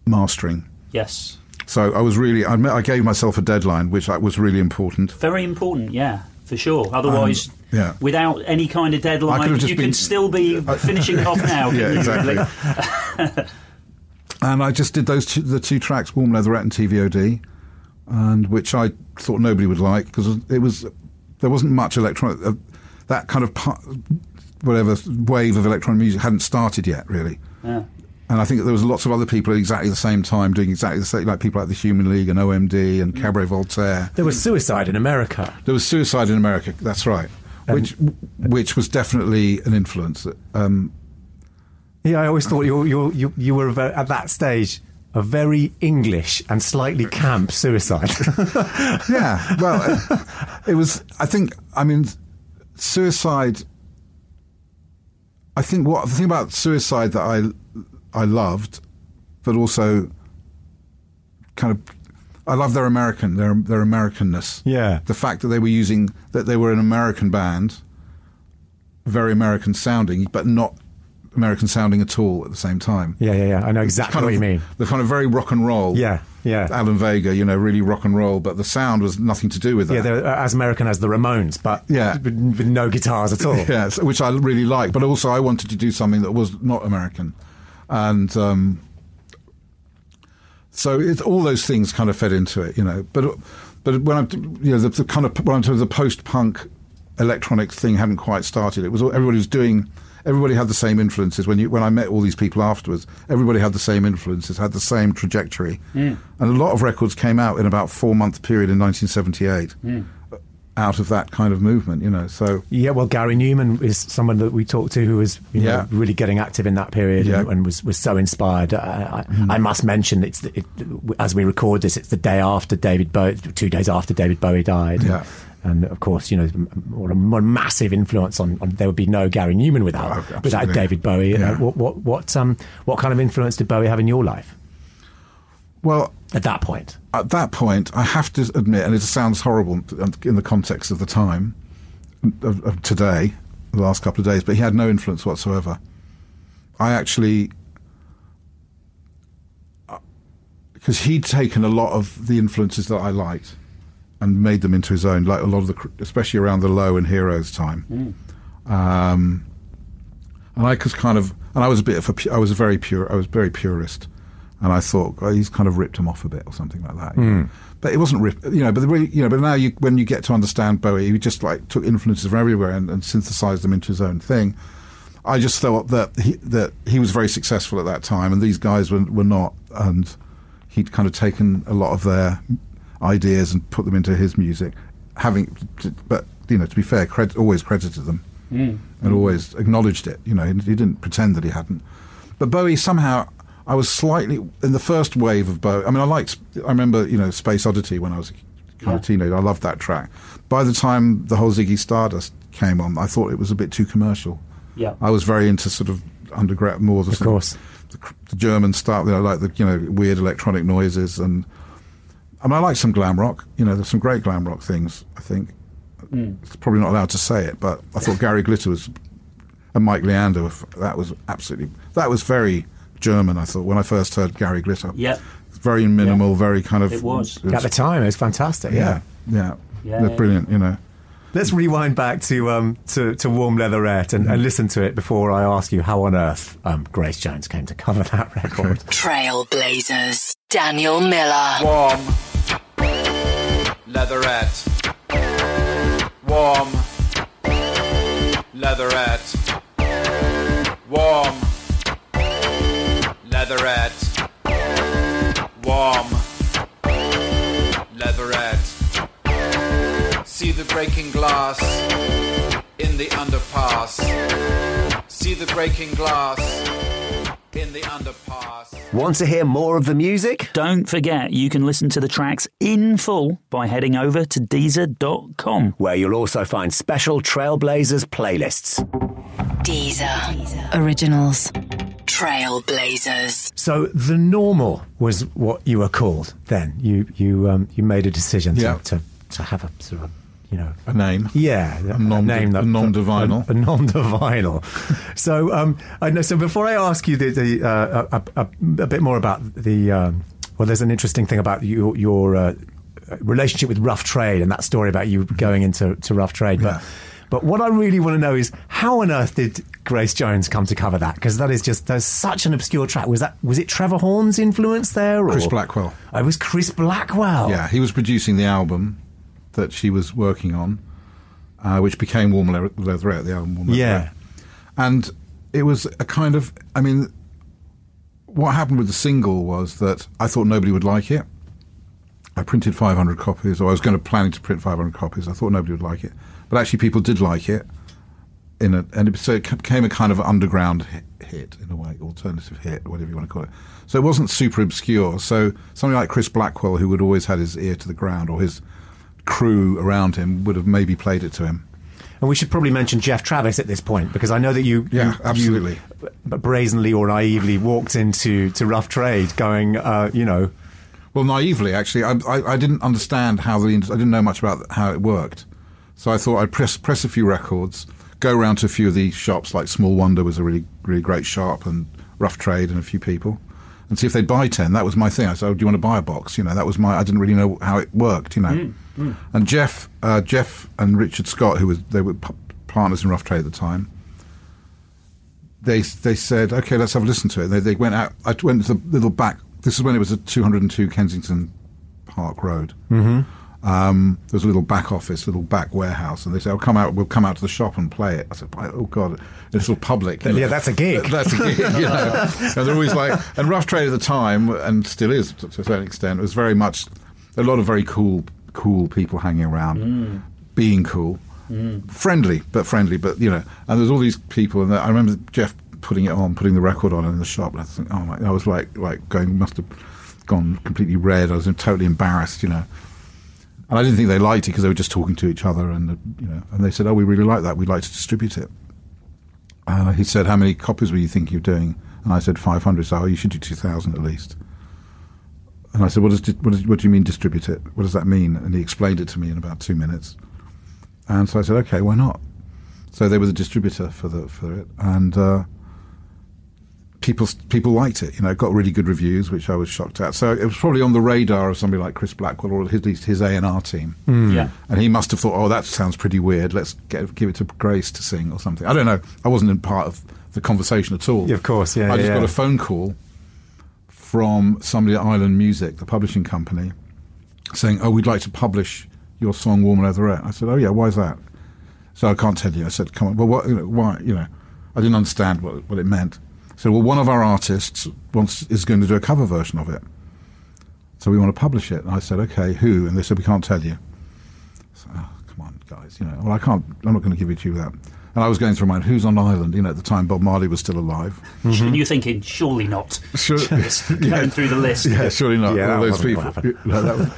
mastering. Yes. So I was really, I, I gave myself a deadline, which was really important. Very important, yeah, for sure. Otherwise, Um, yeah. without any kind of deadline, could have just you can still be [laughs] finishing it off now. Yeah, exactly. and I just did those two, the two tracks, Warm Leatherette and TVOD, and which I thought nobody would like because it was there wasn't much electronic uh, that kind of whatever wave of electronic music hadn't started yet really. Yeah. And I think there was lots of other people at exactly the same time doing exactly the same, like people like the Human League and OMD and Cabaret Voltaire. There was suicide in America. There was Suicide in America. That's right. Which, which was definitely an influence. Um, Yeah, I always thought you you you, you were ve- at that stage a very English and slightly camp suicide. [laughs] yeah, well, uh, [laughs] it was. I think. I mean, suicide. I think what the thing about suicide that I I loved, but also kind of. I love their American, their their Americanness. Yeah. the fact that they were using that they were an American band, very American sounding, but not American sounding at all at the same time. yeah, yeah, yeah. I know exactly Kind what of- you mean. The kind of very rock and roll. Yeah, yeah. Alan Vega, you know, really rock and roll, but the sound was nothing to do with that. Yeah, they're uh, as American as the Ramones, but Yeah. with, with no guitars at all. [laughs] yeah, which I really like. But also, I wanted to do something that was not American, and um, so it's all those things kind of fed into it, you know. But but when I, you know, the, the kind of when I'm talking the post-punk electronic thing hadn't quite started. It was all, everybody was doing. Everybody had the same influences. When you when I met all these people afterwards, everybody had the same influences, had the same trajectory, and a lot of records came out in about four month period in 1978. Out of that kind of movement, you know. So Yeah, well, Gary Numan is someone that we talked to who was you know, Yeah. really getting active in that period and, Yeah. and was, was so inspired. I, I, I must mention, it's the, it, as we record this, it's the day after David Bowie, two days after David Bowie died. Yeah. And of course, you know, what a, massive influence on, on. There would be no Gary Numan without Oh, without. David Bowie. You know, what what what um what kind of influence did Bowie have in your life well, at that point? at that point, I have to admit, and it sounds horrible in the context of the time of, of today, the last couple of days, but he had no influence whatsoever. I actually, because he'd taken a lot of the influences that I liked and made them into his own, like a lot of the, especially around the Low and Heroes time. Um, and I was kind of, and I was a bit of a, I was a very pure, I was very purist, and I thought oh, he's kind of ripped him off a bit or something like that. know. Hmm. But it wasn't ripped, you know. But the, way- you know, but now you, when you get to understand Bowie, he just like took influences from everywhere and, and synthesized them into his own thing. I just thought that he, that he was very successful at that time, and these guys were were not, and he'd kind of taken a lot of their ideas and put them into his music, having, but you know, to be fair, cred, always credited them hmm. and always acknowledged it. You know, he, he didn't pretend that he hadn't. But Bowie somehow, I was slightly in the first wave of Bowie. I mean, I liked. I remember, you know, Space Oddity when I was a kind of teenager. I loved that track. By the time the whole Ziggy Stardust came on, I thought it was a bit too commercial. Yeah. I was very into sort of underground, more the, Of course. the, the German stuff, you know, like the you know weird electronic noises, and I mean, I like some glam rock. You know, there's some great glam rock things. I think mm. it's probably not allowed to say it, but I thought Gary Glitter was and Mike Leander. That was absolutely that was very German. I thought when I first heard Gary Glitter. Yeah. very minimal, very kind of. It was. it At the time, it was fantastic. yeah, yeah, Yeah, They're yeah. brilliant. You know. Let's rewind back to um, to, to Warm Leatherette and, and listen to it before I ask you how on earth um, Grace Jones came to cover that record. Trailblazers. Daniel Miller. Warm. Leatherette. Warm. Leatherette. Warm. Leatherette. Warm. Leatherette. See the breaking glass in the underpass. See the breaking glass in the underpass. Want to hear more of the music? Don't forget, you can listen to the tracks in full by heading over to Deezer.com. Where you'll also find special Trailblazers playlists. Deezer. Originals. Trailblazers. So the normal was what you were called then. You you um, you made a decision to, Yeah. to to have a sort of you know A name. Yeah, a, nom de- name that a nom de vinyl. a, a nom de vinyl. [laughs] so, um, I know. So, before I ask you the, the uh, a, a, a bit more about the, um, well, there's an interesting thing about your your uh, relationship with Rough Trade and that story about you going into to Rough Trade. Yeah. But, what I really want to know is how on earth did Grace Jones come to cover that? Because that is just there's such an obscure track. Was that was it Trevor Horn's influence there? Or? Chris Blackwell. Oh, it was Chris Blackwell. Yeah, he was producing the album that she was working on, uh, which became Warm Le- Leatherette, the album Warm Yeah. And it was a kind of, I mean, what happened with the single was that I thought nobody would like it. I printed 500 copies, or I was going to planning to print 500 copies. I thought nobody would like it, but actually people did like it. In a, and it, so it became a kind of underground hit, hit in a way, alternative hit, whatever you want to call it. So it wasn't super obscure. So somebody like Chris Blackwell, who had always had his ear to the ground, or his crew around him, would have maybe played it to him. And we should probably mention Geoff Travis at this point because I know that you, Yeah, you- absolutely. you brazenly or naively walked into to Rough Trade, going, uh, you know, Well, naively, actually, I, I, I didn't understand how the I didn't know much about how it worked. So I thought I'd press press a few records, go around to a few of these shops, like Small Wonder was a really really great shop, and Rough Trade, and a few people, and see if they'd buy ten. That was my thing. I said, oh, "Do you want to buy a box?" You know, that was my. I didn't really know how it worked. You know, and Geoff, uh, Geoff and Richard Scott, who was they were p- partners in Rough Trade at the time. They they said, "Okay, let's have a listen to it." They, they went out. I went to the little back. This is when it was at 202 Kensington Park Road. Mm-hmm. Um, there was a little back office, little back warehouse, and they said, "I'll come out. We'll come out to the shop and play it." I said, "Oh God, it's all public." Yeah, that's a gig. [laughs] that's a gig. You know, [laughs] and they're always like, and Rough Trade at the time, and still is to, to a certain extent, was very much a lot of very cool, cool people hanging around, being cool, friendly, but friendly, but you know, and there's all these people, and I remember Geoff putting it on, putting the record on in the shop, and I think, oh my, I was like, like going, must have gone completely red. I was totally embarrassed, you know. And I didn't think they liked it because they were just talking to each other, and you know, and they said, "Oh, we really like that. We'd like to distribute it." He said, "How many copies were you thinking of doing?" And I said, 500. So, oh, you should do 2,000 at least. And I said, what, does, what, does, what do you mean distribute it? What does that mean? And he explained it to me in about two minutes. And so I said, okay, why not? So they were the distributor for the for it, and uh, people people liked it. You know, it got really good reviews, which I was shocked at. So it was probably on the radar of somebody like Chris Blackwell or at least his A and R team. Hmm. Yeah. And he must have thought, oh, that sounds pretty weird. Let's get, give it to Grace to sing or something. I don't know. I wasn't in part of the conversation at all. Yeah, of course, yeah, I just yeah, got a phone call from somebody at Island Music, the publishing company, saying, oh, we'd like to publish your song Warm Leatherette. I said, oh, yeah, why is that? So I can't tell you. I said, come on. Well, what, you know, why? You know, I didn't understand what, what it meant. So, well, one of our artists wants, is going to do a cover version of it. So we want to publish it. And I said, okay, who? And they said, we can't tell you. So, oh, come on, guys. You know, well, I can't, I'm not going to give it to you that. And I was going through my mind, who's on Island? You know, at the time, Bob Marley was still alive. Mm-hmm. And you're thinking, surely not. Sure. [laughs] [laughs] Going through the list. Yeah, surely not. Yeah, All those people. what happened. [laughs] No, that was-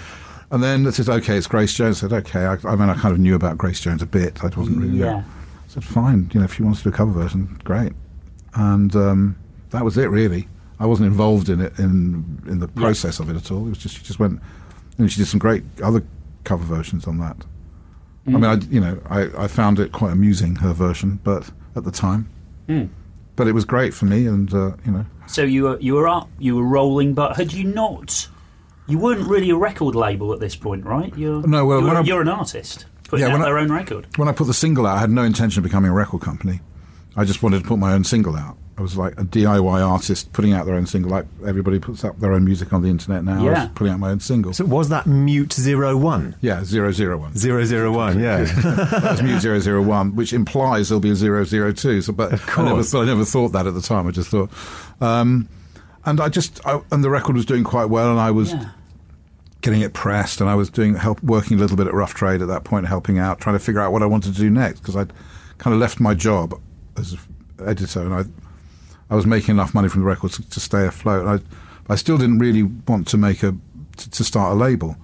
and then it says, okay, it's Grace Jones. I said, okay. I, I mean, I kind of knew about Grace Jones a bit. I wasn't really. Yeah. I said, fine. You know, if she wants to do a cover version, great. And um, that was it, really. I wasn't involved in it in in the process of it at all. It was just she just went, and she did some great other cover versions on that. I mean, I, you know, I, I found it quite amusing her version, but at the time, but it was great for me, and uh, you know, So you were you were up, you were rolling, but had you not? You weren't really a record label at this point, right? You're, No, well, you're, I- you're an artist putting Yeah, out I- their own record. when I put the single out, I had no intention of becoming a record company. I just wanted to put my own single out. I was like a DIY artist putting out their own single, like everybody puts up their own music on the internet now. I Yeah. was putting out my own single. So was that Mute Zero One? yeah, zero zero one. Zero Zero One, yeah. [laughs] that was Mute 001, which implies there'll be a 002. So, but I never, but I never thought that at the time. I just thought, um, and I just, I, and the record was doing quite well, and I was Yeah. getting it pressed, and I was doing help, working a little bit at Rough Trade at that point, helping out, trying to figure out what I wanted to do next because I'd kind of left my job as an editor, and I, I was making enough money from the records to, to stay afloat. And I, I still didn't really want to make a to, to start a label.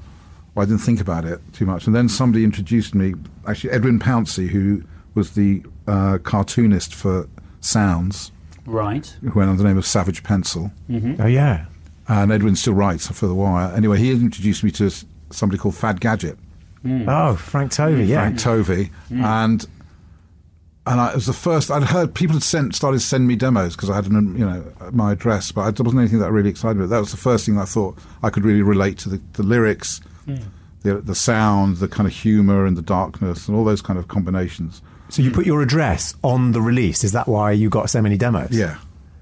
I didn't think about it too much. And then somebody introduced me, actually Edwin Pouncey, who was the uh, cartoonist for Sounds, Right. who went under the name of Savage Pencil. Mm-hmm. Oh, yeah. And Edwin still writes for The Wire. Anyway, he introduced me to somebody called Fad Gadget, mm. Oh, Frank Tovey, yeah. Frank Tovey, mm. and and I, it was the first I'd heard people had sent started to send me demos because I had an, um, you know my address, but it wasn't anything that really excited me. That was the first thing I thought I could really relate to the, the lyrics, hmm. the the sound, the kind of humour and the darkness and all those kind of combinations. So you put your address on the release. Is that why you got so many demos? Yeah.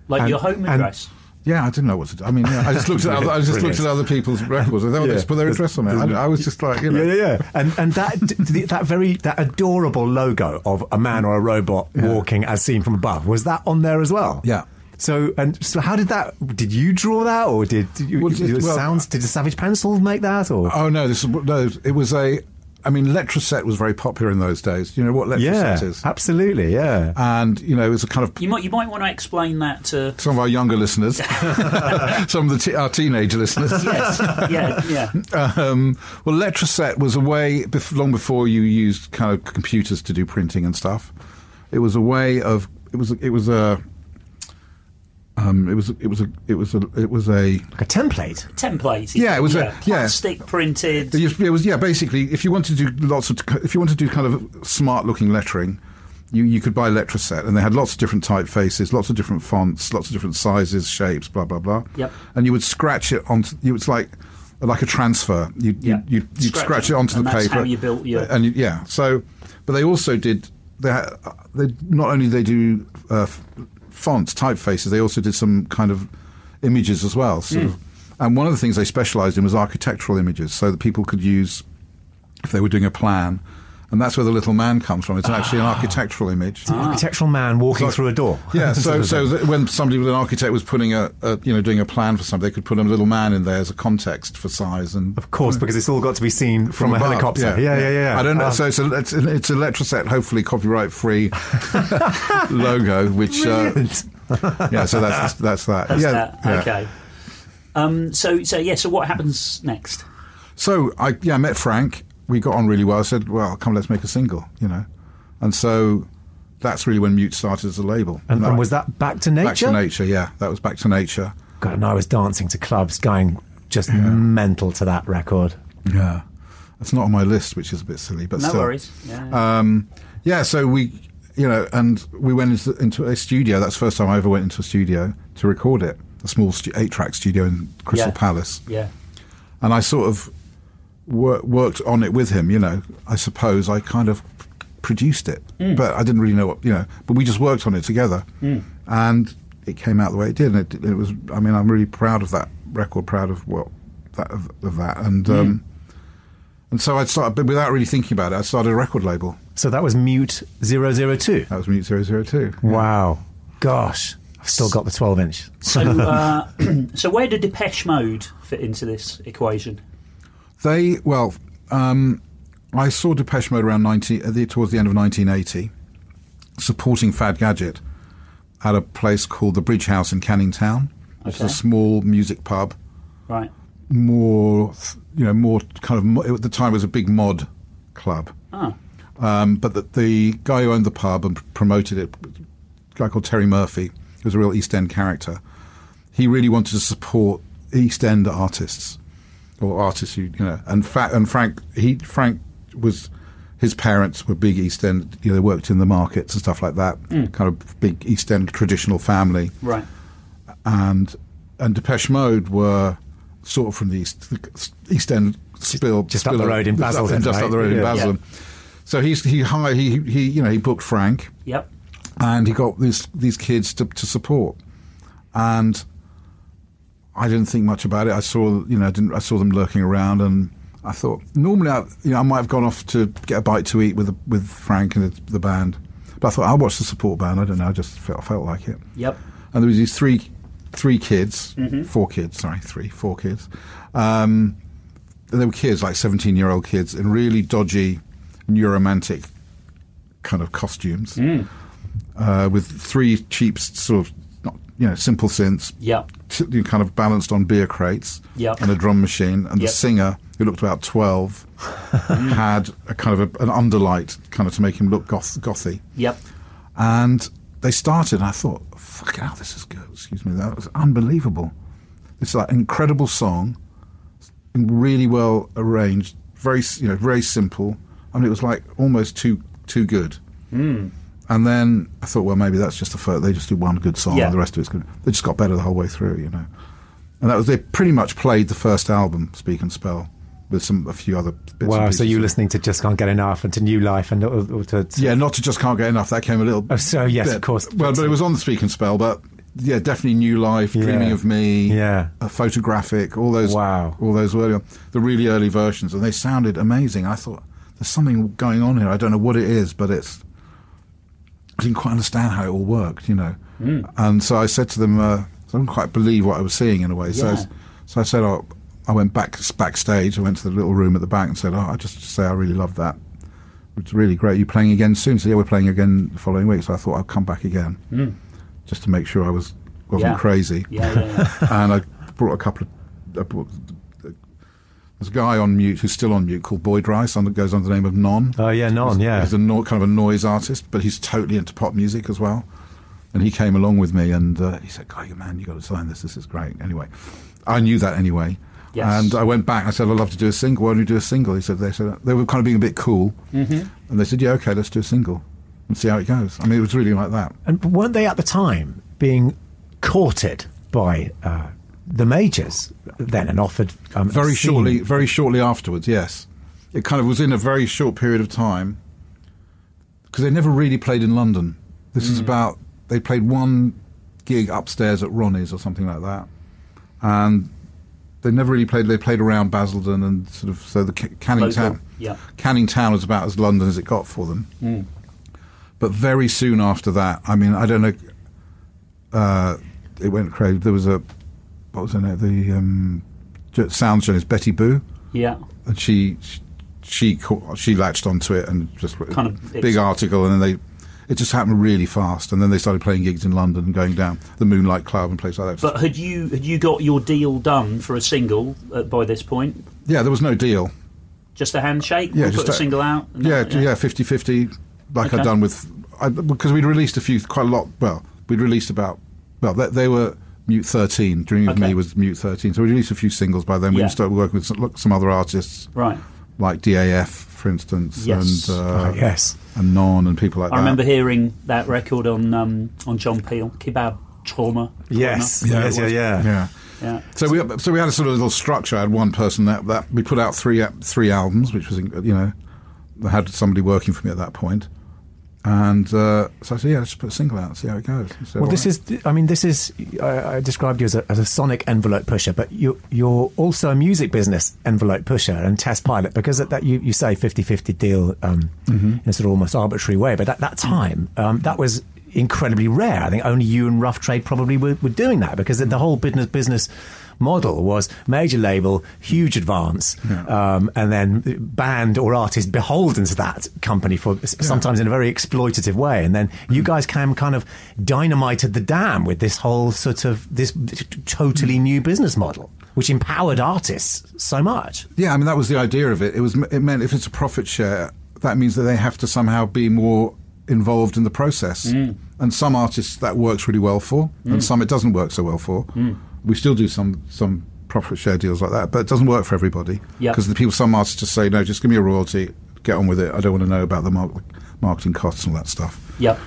Like And- your home and- address. Yeah, I didn't know what to do. I mean, yeah, I just looked at [laughs] other, I just looked at other people's records. I thought, Yeah. let's put their address on it. I, I was just like, you know, Yeah, yeah, yeah. And and that d- that very that adorable logo of a man or a robot walking as seen from above was that on there as well? Yeah. So and so, how did that? Did you draw that, or did, did you? Well, did it- the well, sounds? Did the Savage Pencil make that? Or Oh no, this no. It was a. I mean, Letraset was very popular in those days. You know what Letraset yeah, is, absolutely, yeah. and you know it was a kind of You might you might want to explain that to. some of our younger listeners, [laughs] [laughs] some of the te- our teenage listeners. Yes. yeah. Yeah. Um, well, Letraset was a way bef- long before you used kind of computers to do printing and stuff. It was a way of it was it was a um, it was it was a it was a it was a like a template. Templates. Yeah, it was a- yeah. plastic printed. It was yeah. Basically, if you wanted to do lots of, if you wanted to do kind of smart-looking lettering, you you could buy Letraset, and they had lots of different typefaces, lots of different fonts, lots of different sizes, shapes, blah blah blah. Yep. And you would scratch it onto. You, it's like like a transfer. You Yeah. you you'd Scratch scratch it, it onto and the that's paper. how you built your- And you, yeah. So, but they also did. They, had, they not only they do uh, f- fonts, typefaces. They also did some kind of images as well. Sort Hmm. of. And one of the things they specialised in was architectural images, so that people could use if they were doing a plan. And that's where the little man comes from. It's actually an architectural image. Ah. Architectural man walking So- through a door. Yeah, [laughs] so so that when somebody with an architect was putting a, a you know doing a plan for something, they could put a little man in there as a context for size and of course, because it's all got to be seen from, a above. helicopter. Yeah, yeah, yeah. I don't know. Ah. so it's a, it's, a, it's a Letraset, hopefully copyright free [laughs] logo, which uh, yeah. So that's that's that. That's yeah, that. yeah. Okay. Um, so so yeah. So what happens next? So I yeah I met Frank. We got on really well. I said, well, come let's make a single, you know, and so that's really when Mute started as a label. and, that- and was that back to nature? Back to Nature? Yeah, that was Back to Nature. God, and I was dancing to clubs, going just mental to that record. Yeah, that's not on my list, which is a bit silly, but No still. worries. Yeah. Um, yeah, so we, you know, and we went into, into a studio. That's the first time I ever went into a studio to record it. A small stu- eight-track studio in Crystal Yeah. Palace, yeah. and I sort of wor- worked on it with him. You know, I suppose I kind of produced it, Mm. but I didn't really know what you know. But we just worked on it together, and it came out the way it did. And it, it was. I mean, I'm really proud of that record. Proud of what that of, of that, and. Mm. Um, and so I started, but without really thinking about it, I started a record label. So that was Mute 002. That was Mute 002. Wow. Gosh. I've still got the 12 inch. So [laughs] uh, [clears throat] so where did Depeche Mode fit into this equation? They, well, um, I saw Depeche Mode around 90, uh, the, towards the end of 1980, supporting Fad Gadget at a place called the Bridge House in Canning Town, which is a small music pub. Right. More, you know, more kind of, at the time it was a big mod club. Oh. Um, but the, the guy who owned the pub and promoted it, a guy called Terry Murphy, who was a real East End character, he really wanted to support East End artists or artists who you know. And, fa- and Frank, he Frank was his parents were big East End. You know, they worked in the markets and stuff like that. Mm. Kind of big East End traditional family. Right. and and Depeche Mode were sort of from the East, the East End spill, just up spill- the road in just up- Basildon, just up the road in Yeah. Basildon. So he's he hired he he you know he booked Frank Yep. and he got these these kids to, to support and I didn't think much about it. I saw you know I didn't I saw them lurking around and I thought normally I you know I might have gone off to get a bite to eat with with Frank and the, the band, but I thought I'll watch the support band. I don't know. I just felt felt like it Yep. and there was these three three kids, Mm-hmm. four kids, sorry, three, four kids. Um, they were kids, like seventeen year old kids, in really dodgy, neuromantic kind of costumes, Mm. uh, with three cheap, sort of, not, you know, simple synths, Yep. T- you kind of balanced on beer crates, Yep. and a drum machine, and the singer, who looked about twelve, [laughs] had a kind of a, an underlight, kind of to make him look goth- gothy Yep. and they started. And I thought, "Fuck hell, this is good." Excuse me, that was unbelievable. It's like an incredible song, really well arranged, very you know very simple. I mean, it was like almost too too good. Hmm. And then I thought, well, maybe that's just the first. They just do one good song, Yeah. and the rest of it's good. They just got better the whole way through, you know. And that was they pretty much played the first album, Speak and Spell, with some a few other bits. and Wow, so you of- listening to Just Can't Get Enough and to New Life and or, or to, to Yeah, not to just can't get enough. That came a little. Oh, so, yes, bit- of course. Well, but it was on the speak and spell. But yeah, definitely New Life, Yeah. Dreaming of Me, Yeah. uh, Photographic, all those. Wow. all those early, the really early versions, and they sounded amazing. I thought there's something going on here. I don't know what it is, but it's. I didn't quite understand how it all worked, you know. Hmm. And so I said to them, uh, I didn't quite believe what I was seeing in a way. So, I, Yeah. s- so I said, oh, I went back backstage. I went to the little room at the back and said, oh, I just say I really love that. It's really great. You playing again soon? So yeah, we're playing again the following week. So I thought I'd come back again, just to make sure I was wasn't Yeah. crazy. Yeah. [laughs] and I brought a couple of. I brought, there's a guy on mute who's still on mute called Boyd Rice, on, goes under the name of Non. Oh, yeah, Non, yeah. He's a no, kind of a noise artist, but he's totally into pop music as well. And he came along with me, and uh, he said, "God, man, you got to sign this. This is great." Anyway, I knew that anyway. Yes. And I went back. I said, "I'd love to do a single. Why don't you do a single?" He said, "They said they were kind of being a bit cool, mm-hmm. and they said, yeah, okay, let's do a single and see how it goes." I mean, it was really like that. And weren't they at the time being courted by uh, the majors then and offered um, very shortly very shortly afterwards yes. It kind of was in a very short period of time because they never really played in london. This is about they played one gig upstairs at ronnie's or something like that. And they never really played they played around basildon and sort of so the Ca- canning Local, town yeah. canning town was about as london as it got for them. But very soon after that i mean i don't know uh, it went crazy. There was a what was her name the um, sounds journalist Betty Boo, Yeah. and she she caught, she latched onto it and just Kind of- big article, and then they it just happened really fast, and then they started playing gigs in London and going down the Moonlight Club and places like that. But had you had you got your deal done for a single by this point? yeah, there was no deal. Just a handshake? Yeah, We'll just put a single out? Yeah, that- yeah, 50-50, like Okay. I'd done with I, because we'd released a few quite a lot. Well, we'd released about well they, they were. Mute 13. Dream of Okay. Me was Mute 13. So we released a few singles by then. We Yeah. started working with some, some other artists. Right. like DAF, for instance, Yes. and uh, Oh, yes. and Non and people like I that. I remember hearing that record on um, on John Peel, Kebab Träume. Yes, Yeah, yes, yeah, yeah. Yeah. Yeah. So we so we had a sort of little structure. I had one person that, that we put out three three albums, which was you know I had somebody working for me at that point, and uh, so I said, yeah, let's just put a single out and see how it goes. Said, Well, "All this right." is, I mean, this is, I, I described you as a, as a sonic envelope pusher, but you, you're also a music business envelope pusher and test pilot because at that you, you say 50 50 deal um, in a sort of almost arbitrary way. But at that time, um, that was incredibly rare. I think only you and Rough Trade probably were, were doing that because the, the whole business business model was major label, huge advance, um, and then band or artist beholden to that company for s- sometimes in a very exploitative way. And then you guys came kind of dynamited the dam with this whole sort of this t- t- totally new business model, which empowered artists so much. Yeah, I mean that was the idea of it. It was it meant if it's a profit share, that means that they have to somehow be more involved in the process. Mm. And some artists that works really well for, and some it doesn't work so well for. Mm. We still do some some profit share deals like that, but it doesn't work for everybody Yeah. because the people, some artists just say no, just give me a royalty, get on with it. I don't want to know about the mar- marketing costs and all that stuff. Yep.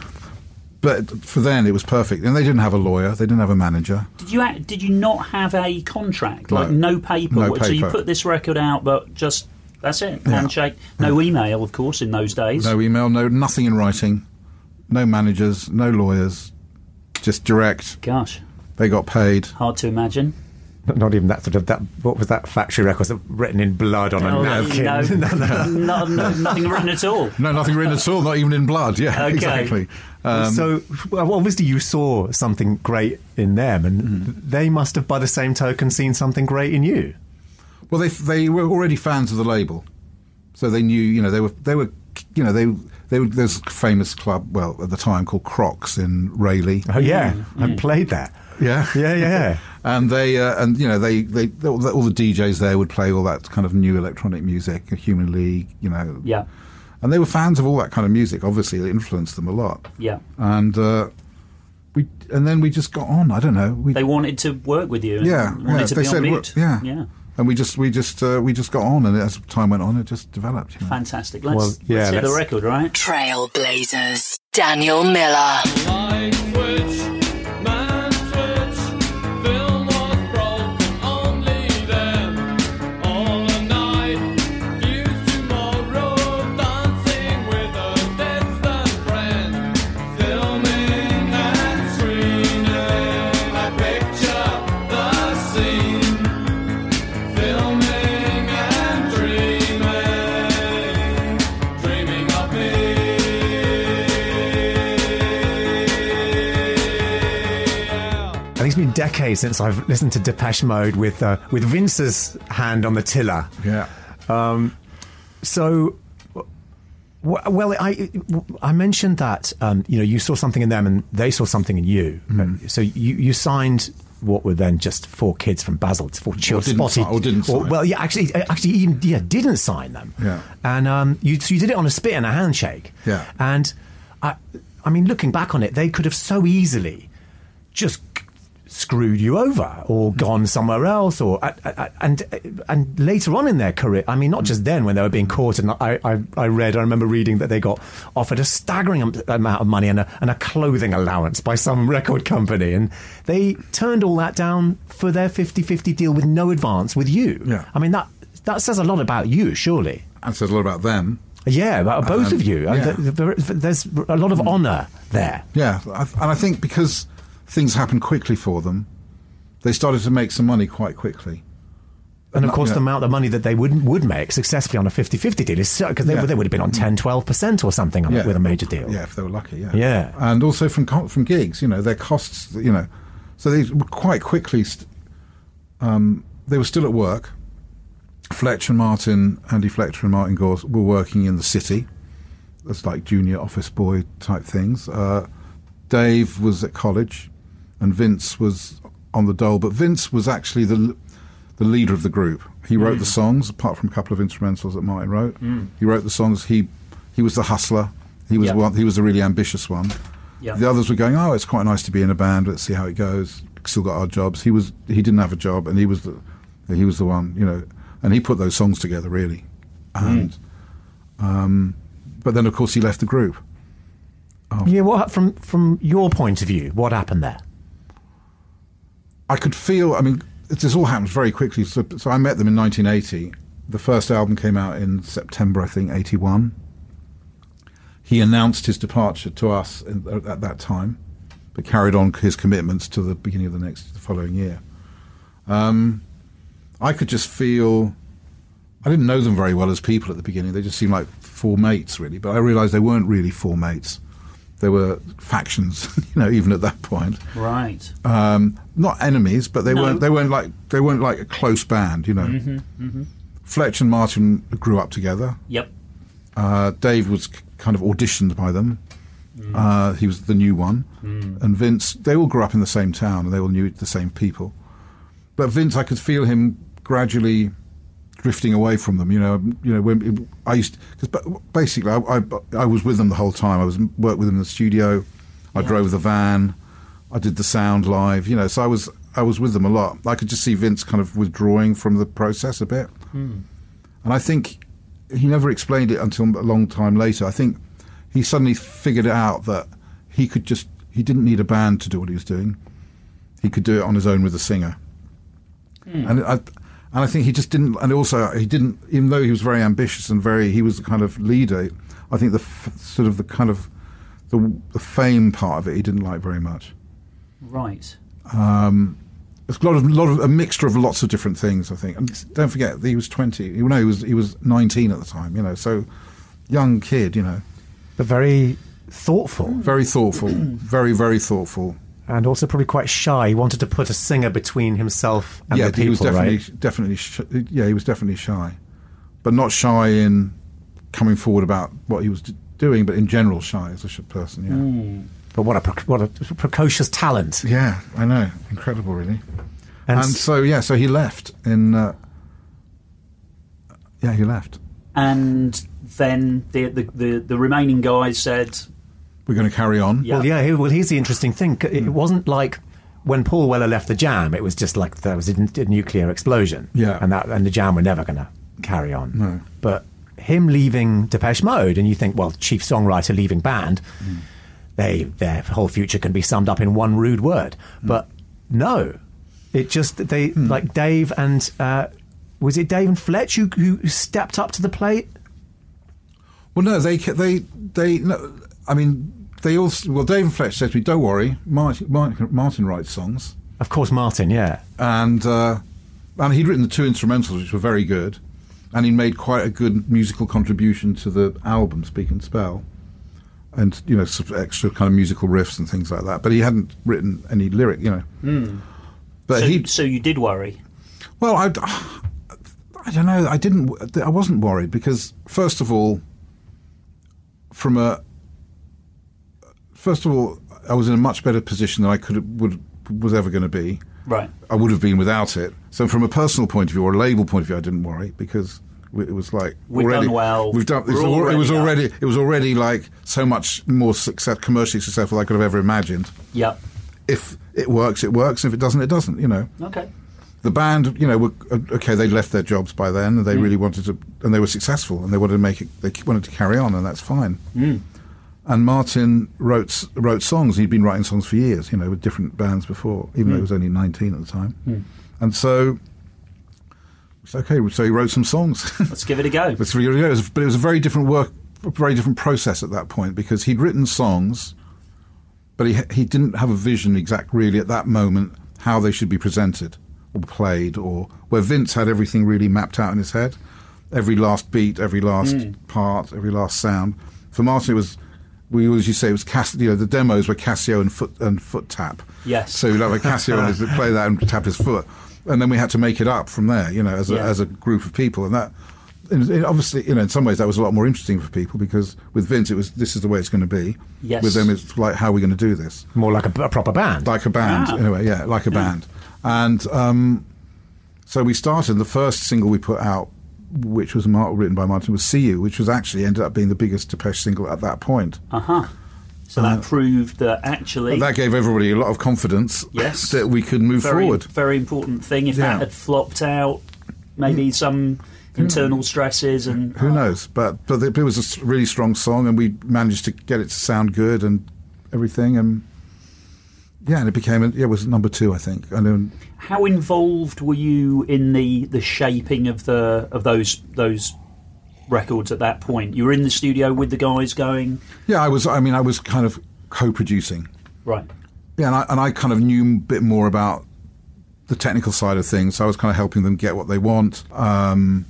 But for then, it was perfect. And they didn't have a lawyer. They didn't have a manager. Did you act, did you not have a contract like No. no paper? No So you put this record out, but just that's it. Yeah. Handshake. No email, of course, in those days. No email, no nothing in writing, no managers, no lawyers, just direct. Gosh, They got paid. hard to imagine. Not even that sort of that. What was that factory record that written in blood on a Oh, napkin? [laughs] no, no, no, nothing written at all. No, nothing written at all, not even in blood. Yeah, Okay. exactly. Um, so well, obviously you saw something great in them, and Mm-hmm. they must have, by the same token, seen something great in you. Well, they they were already fans of the label, so they knew. You know, they were they were you know they they were, there's a famous club well at the time called Crocs in Rayleigh. Oh yeah, I played that. Yeah, [laughs] Yeah, yeah. [laughs] and they uh, and you know they, they all the, all the DJs there would play all that kind of new electronic music, Human League, you know. Yeah, and they were fans of all that kind of music. Obviously, it influenced them a lot. yeah. and uh, we and then we just got on. I don't know. We, They wanted to work with you. And yeah, wanted yeah. to They be on said, mute. well, yeah, yeah. And we just we just uh, we just got on, and as time went on, it just developed. You know? Fantastic. Let's, Well, yeah, let's hear the let's- record, right? Trailblazers. Daniel Miller. Think it's been decades since I've listened to Depeche Mode with uh, with Vince's hand on the tiller. Yeah. So, well, I I mentioned that um, you know you saw something in them and they saw something in you. Mm-hmm. So you you signed what were then just four kids from Basel, four children, didn't si- or didn't sign. well, yeah, actually, actually, even yeah, didn't sign them. Yeah. and um, you so you did it on a spit and a handshake. Yeah. and I, I mean, looking back on it, they could have so easily just screwed you over or gone somewhere else or and and later on in their career I mean not just then when they were being caught and I, I, I read I remember reading that they got offered a staggering amount of money and a, and a clothing allowance by some [laughs] record company. And they turned all that down for their 50-50 deal with no advance with you. Yeah. I mean that that says a lot about you surely. And says a lot about them. yeah about both Um, of you. Yeah. there- there- there's a lot of honour there. Yeah, and I think because things happened quickly for them, they started to make some money quite quickly. And of not- course, yeah. the amount of money that they would would make successfully on a 50-50 deal is because they, Yeah. they would have been on 10, 12% or something on it with a major deal. Yeah, if they were lucky. Yeah, Yeah. and also from from gigs, you know, their costs, you know, so they were quite quickly. St- um, they were still at work. Fletcher and Martin, Andy Fletcher and Martin Gore were working in the city. That's like junior office boy type things. Uh, Dave was at college, and Vince was on the dole. But Vince was actually the the leader of the group. He wrote the mm. songs, apart from a couple of instrumentals that Martin wrote. Mm. He wrote the songs. He he was the hustler. He was Yeah. one. He was the really ambitious one. Yeah. The others were going, oh, it's quite nice to be in a band. Let's see how it goes. Still got our jobs. He was he didn't have a job, and he was the he was the one, you know, and he put those songs together really. Mm. And um, but then of course he left the group. Yeah, what from from your point of view, what happened there? I could feel. I mean, this all happened very quickly. So, so I met them in 1980. The first album came out in September, I think, 81. He announced his departure to us in, at, at that time, but carried on his commitments to the beginning of the next, the following year. Um, I could just feel. I didn't know them very well as people at the beginning. They just seemed like four mates, really. But I realised they weren't really four mates. They were factions, [laughs] you know, even at that point Right. um, not enemies, but they No. weren't. They weren't like they weren't like a close band, you know. Mm-hmm, Fletch and Martin grew up together. Yep. Uh, Dave was kind of auditioned by them. Uh, he was the new one, and Vince. They all grew up in the same town, and they all knew the same people. But Vince, I could feel him gradually drifting away from them. You know, you know when I used because basically I, I I was with them the whole time. I was worked with them in the studio. I drove the van. I did the sound live. You know, so I was I was with them a lot. I could just see Vince kind of withdrawing from the process a bit, hmm. and I think he never explained it until a long time later. I think he suddenly figured out that he could just he didn't need a band to do what he was doing. He could do it on his own with a singer, hmm. and I and I think he just didn't. And also he didn't, even though he was very ambitious and very he was the kind of leader. I think the f- sort of the kind of the, the fame part of it he didn't like very much. Right. Um, it's a lot of, lot of a mixture of lots of different things. I think, and don't forget he was twenty. You know, he was he was nineteen at the time. You know, so young kid. You know, But very thoughtful very thoughtful, very very thoughtful. And also probably quite shy. He wanted to put a singer between himself and yeah, the people, he was definitely right? definitely sh- yeah he was definitely shy, but not shy in coming forward about what he was d- doing, but in general shy as a sh- person. Yeah, But what a pre- what a precocious talent. yeah, I know, incredible, really. And, And, so yeah, so he left in. Uh, yeah, he left. And then the, the, the, the remaining guys said, We're going to carry on. Yeah. well, yeah. Well, here's the interesting thing. It Hmm. wasn't like when Paul Weller left the Jam. It was just like there was a, a nuclear explosion. Yeah. and that and the Jam were never going to carry on. No. But him leaving Depeche Mode, and you think, well, chief songwriter leaving band, Hmm. they their whole future can be summed up in one rude word. Hmm. But no, it just they like Dave and uh, was it Dave and Fletch who, who stepped up to the plate? Well, no, they they they. No, I mean, they all. Well, Dave and Fletch said to me, "Don't worry, Martin, Martin, Martin writes songs." Of course, Martin. Yeah. and uh, and he'd written the two instrumentals, which were very good, and he made quite a good musical contribution to the album, Speak and Spell, and you know, some extra kind of musical riffs and things like that. But he hadn't written any lyric, you know. But so, he, so you did worry. well, I, I don't know. I didn't. I wasn't worried because, first of all, from a first of all, I was in a much better position than I could would was ever going to be. Right. I would have been without it. So, from a personal point of view or a label point of view, I didn't worry because it was like We've already, done well. We've done. It was, We're al- it was already already. It was already like so much more success, commercially successful than I could have ever imagined. Yep. If it works, it works. If it doesn't, it doesn't. You know, Okay. the band. You know, were uh, okay. They left their jobs by then, and they really wanted to, and they were successful, and they wanted to make it. They wanted to carry on, and that's fine. And Martin wrote wrote songs. He'd been writing songs for years, you know, with different bands before, even though he hmm. was only nineteen at the time. Hmm. And so, it's okay. So he wrote some songs. [laughs] Let's give it a go. Really, it was, but it was a very different work, a very different process at that point because he'd written songs, but he he didn't have a vision exact really at that moment how they should be presented or played or where Vince had everything really mapped out in his head, every last beat, every last hmm. part, every last sound. For Martin, it was. We always used to say it was Cass, you know, the demos were Casio and foot and foot tap. Yes. So like Casio wanted to [laughs] play that and tap his foot, and then we had to make it up from there, you know, as a, Yeah. as a group of people, and that and it- obviously, you know, in some ways that was a lot more interesting for people because with Vince it was this is the way it's going to be. Yes. With them, it's like how are we going to do this? More like a, a proper band. Like a band, Ah. anyway. Yeah, like a band. And um, so we started. The first single we put out, which was Mar- written by Martin, was "See You," which was actually ended up being the biggest Depeche single at that point. Uh huh. So that proved that actually That gave everybody a lot of confidence. Yes. that we could move very forward. very important thing. If Yeah. that had flopped out, maybe some internal stresses and Who knows? But but it was a really strong song, and we managed to get it to sound good and everything, and yeah, and it became a, yeah, it was number two, I think. And then, How involved were you in the, the shaping of the of those those records at that point? You were in the studio with the guys going yeah, I was. I mean, I was kind of co-producing. right. Yeah, and I, and I kind of knew a bit more about the technical side of things. So I was kind of helping them get what they want, um,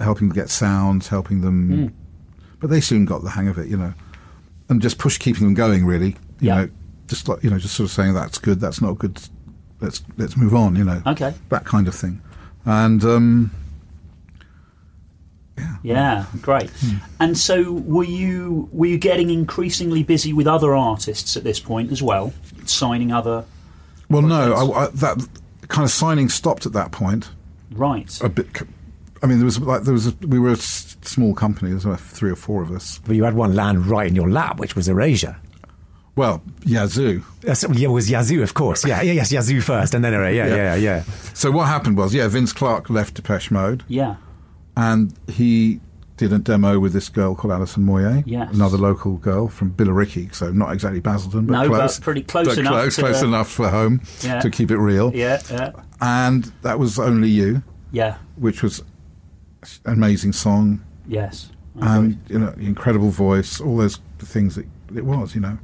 helping them get sounds, helping them. But they soon got the hang of it, you know, and just push keeping them going. Really, you Yeah. know, just like you know, just sort of saying that's good, that's not good. Let's let's move on, you know. Okay. that kind of thing, and um, Yeah, great. Hmm. And so, were you were you getting increasingly busy with other artists at this point as well, signing other? well, no, I, I, that kind of signing stopped at that point. Right. A bit. c- I mean, there was like there was a, we were a s- small company. There was like three or four of us. But you had one land right in your lap, which was Erasure. Well, Yazoo. Uh, so- yeah, it was Yazoo, of course. Yeah, yeah, yes, Yazoo first, and then Erasure. Yeah, Yeah. yeah, yeah. So what happened was, yeah, Vince Clarke left Depeche Mode, Yeah. and he did a demo with this girl called Alison Moyet, Yes. another local girl from Billericay, so not exactly Basildon, but No, but close. pretty close But enough Close, to close the- enough for home Yeah. to keep it real. Yeah, yeah, And that was Only You, yeah, which was an amazing song, yes. And you know, incredible voice, all those things that it was. You know,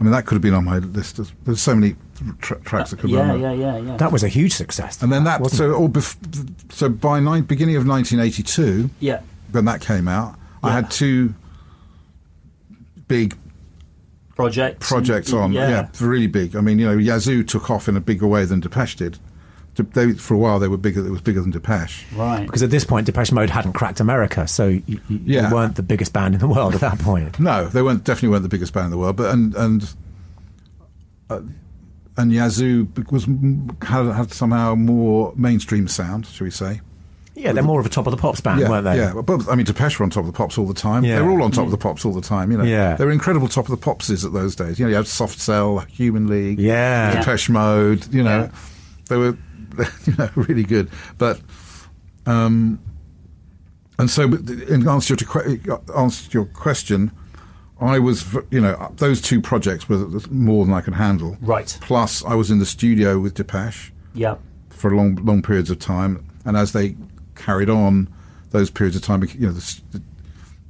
I mean, that could have been on my list. There's, there's so many tra- tracks that could have. yeah, run. yeah, yeah, yeah. That was a huge success. And then that, wasn't so all bef- so by ni- beginning of 1982, yeah, when that came out, I had two big projects. projects and- on. Yeah. really big. I mean, you know, Yazoo took off in a bigger way than Depeche did. De- They, for a while, they were bigger. It was bigger than Depeche. right. Because at this point, Depeche Mode hadn't cracked America, so you, you, Yeah. you weren't the biggest band in the world at that point. [laughs] No, they weren't definitely weren't the biggest band in the world, but and and uh, and Yazoo was had, had somehow more mainstream sound, shall we say? Yeah, they're more of a top of the pops band, yeah, weren't they? Yeah, but I mean, Depeche were on top of the pops all the time. Yeah. They were all on top of the pops all the time. You know, Yeah. they were incredible top of the popses at those days. You know, you had Soft Cell, Human League, Yeah. Yeah. Depeche Mode. You know, Yeah. they were [laughs] you know really good. But um, and so in answer to answer to your question, I was you know those two projects were more than I could handle. Right. Plus, I was in the studio with Depeche Yeah, for long long periods of time, and as they carried on, those periods of time, you know, the,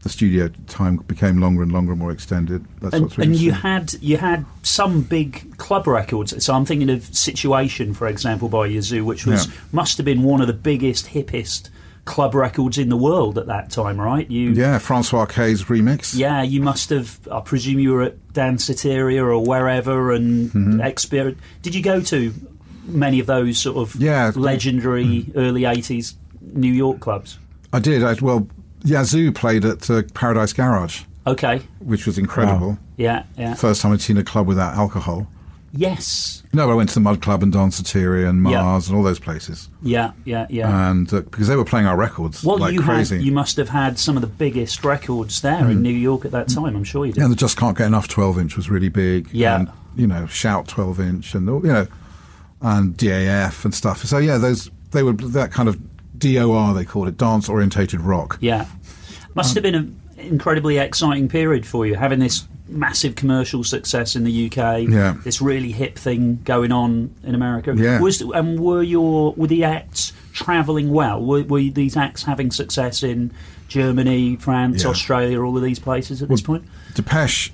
the, studio time became longer and longer and more extended. That's and, what's really and you had you had some big club records. So I'm thinking of Situation, for example, by Yazoo, which was Yeah. must have been one of the biggest, hippest club records in the world at that time, right? You, yeah, Francois K's remix. Yeah, you must have. I presume you were at Danceteria or wherever, and Mm-hmm. exper- Did you go to many of those sort of Yeah. Legendary early '80s New York clubs? I did. I, well, Yazoo played at uh, Paradise Garage, Okay. which was incredible. Yeah. Yeah. First time I'd seen a club without alcohol. Yes. No, I went to the Mud Club and Danceteria and Yeah. Mars and all those places, Yeah. Yeah. Yeah. and uh, because they were playing our records well, like you crazy. had. You must have had some of the biggest records there in New York at that time. I'm sure you did. Yeah, the Just Can't Get Enough 12 inch was really big. Yeah. And, you know, Shout 12 inch and, you know, and DAF and stuff. So, yeah, those, they were that kind of DOR, they called it, dance orientated rock. Yeah. Must have been an incredibly exciting period for you, having this massive commercial success in the UK. Yeah. This really hip thing going on in America. Yeah. Was and were your were the acts travelling well? Were, were these acts having success in Germany, France, Yeah. Australia, all of these places at this point? Depeche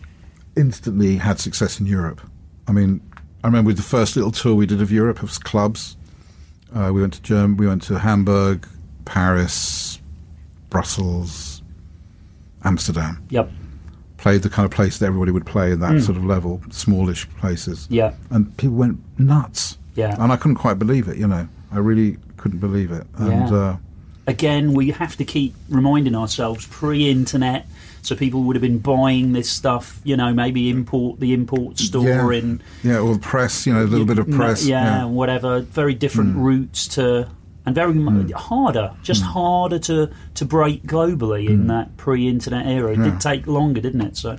instantly had success in Europe. I mean, I remember the first little tour we did of Europe of clubs. Uh, we went to Germ- we went to Hamburg, Paris, Brussels, Amsterdam. Yep. Played the kind of place that everybody would play in that sort of level, smallish places. Yeah. and people went nuts. Yeah. and I couldn't quite believe it. You know, I really couldn't believe it. And Yeah. uh, Again, we have to keep reminding ourselves pre-internet. So people would have been buying this stuff, you know, maybe import the import store yeah, in yeah, or the press. You know, a little bit of press. yeah, whatever. Very different Hmm. routes to, and very mu- harder, just harder to to break globally Hmm. in that pre-internet era. It did take longer, didn't it? So,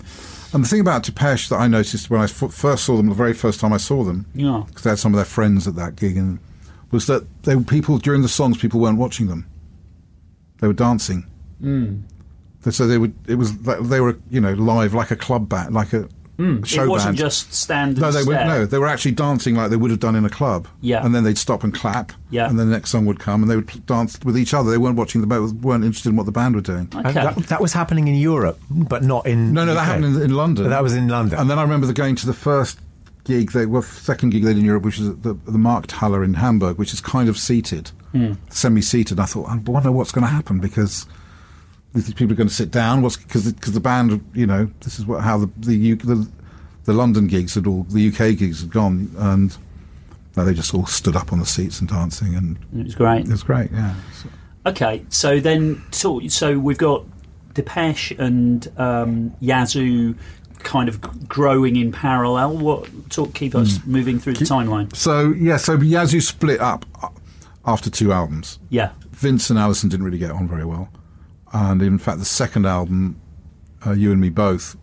And the thing about Depeche that I noticed when I f- first saw them, the very first time I saw them, yeah, because they had some of their friends at that gig, and was that they were people during the songs. People weren't watching them; they were dancing. Hmm. So they would. It was they were, you know, live like a club band, like a show it wasn't band. just stand. no, they were no, they were actually dancing like they would have done in a club. Yeah. and then they'd stop and clap. Yeah. and then the next song would come, and they would pl- dance with each other. They weren't watching the band, weren't interested in what the band were doing. Okay. that, that was happening in Europe, but not in. No, no, that happened in, in London. That was in London. And then I remember the going to the first gig, they well, second gig they did in Europe, which is at the, the Markthalle in Hamburg, which is kind of seated, Hmm. semi-seated. I thought, I wonder what's going to happen because these people are going to sit down. What's because because the band, you know, this is what how the the, the the London gigs had all the UK gigs had gone, and no, they just all stood up on the seats and dancing, and it was great. it was great. Yeah. So- Okay, so then, so, so we've got Depeche and um, Yazoo kind of growing in parallel. What talk keep us Hmm. moving through the timeline? So yeah, so Yazoo split up uh, after two albums. Yeah, Vince and Alison didn't really get on very well, and in fact, the second album, uh, "You and Me Both,"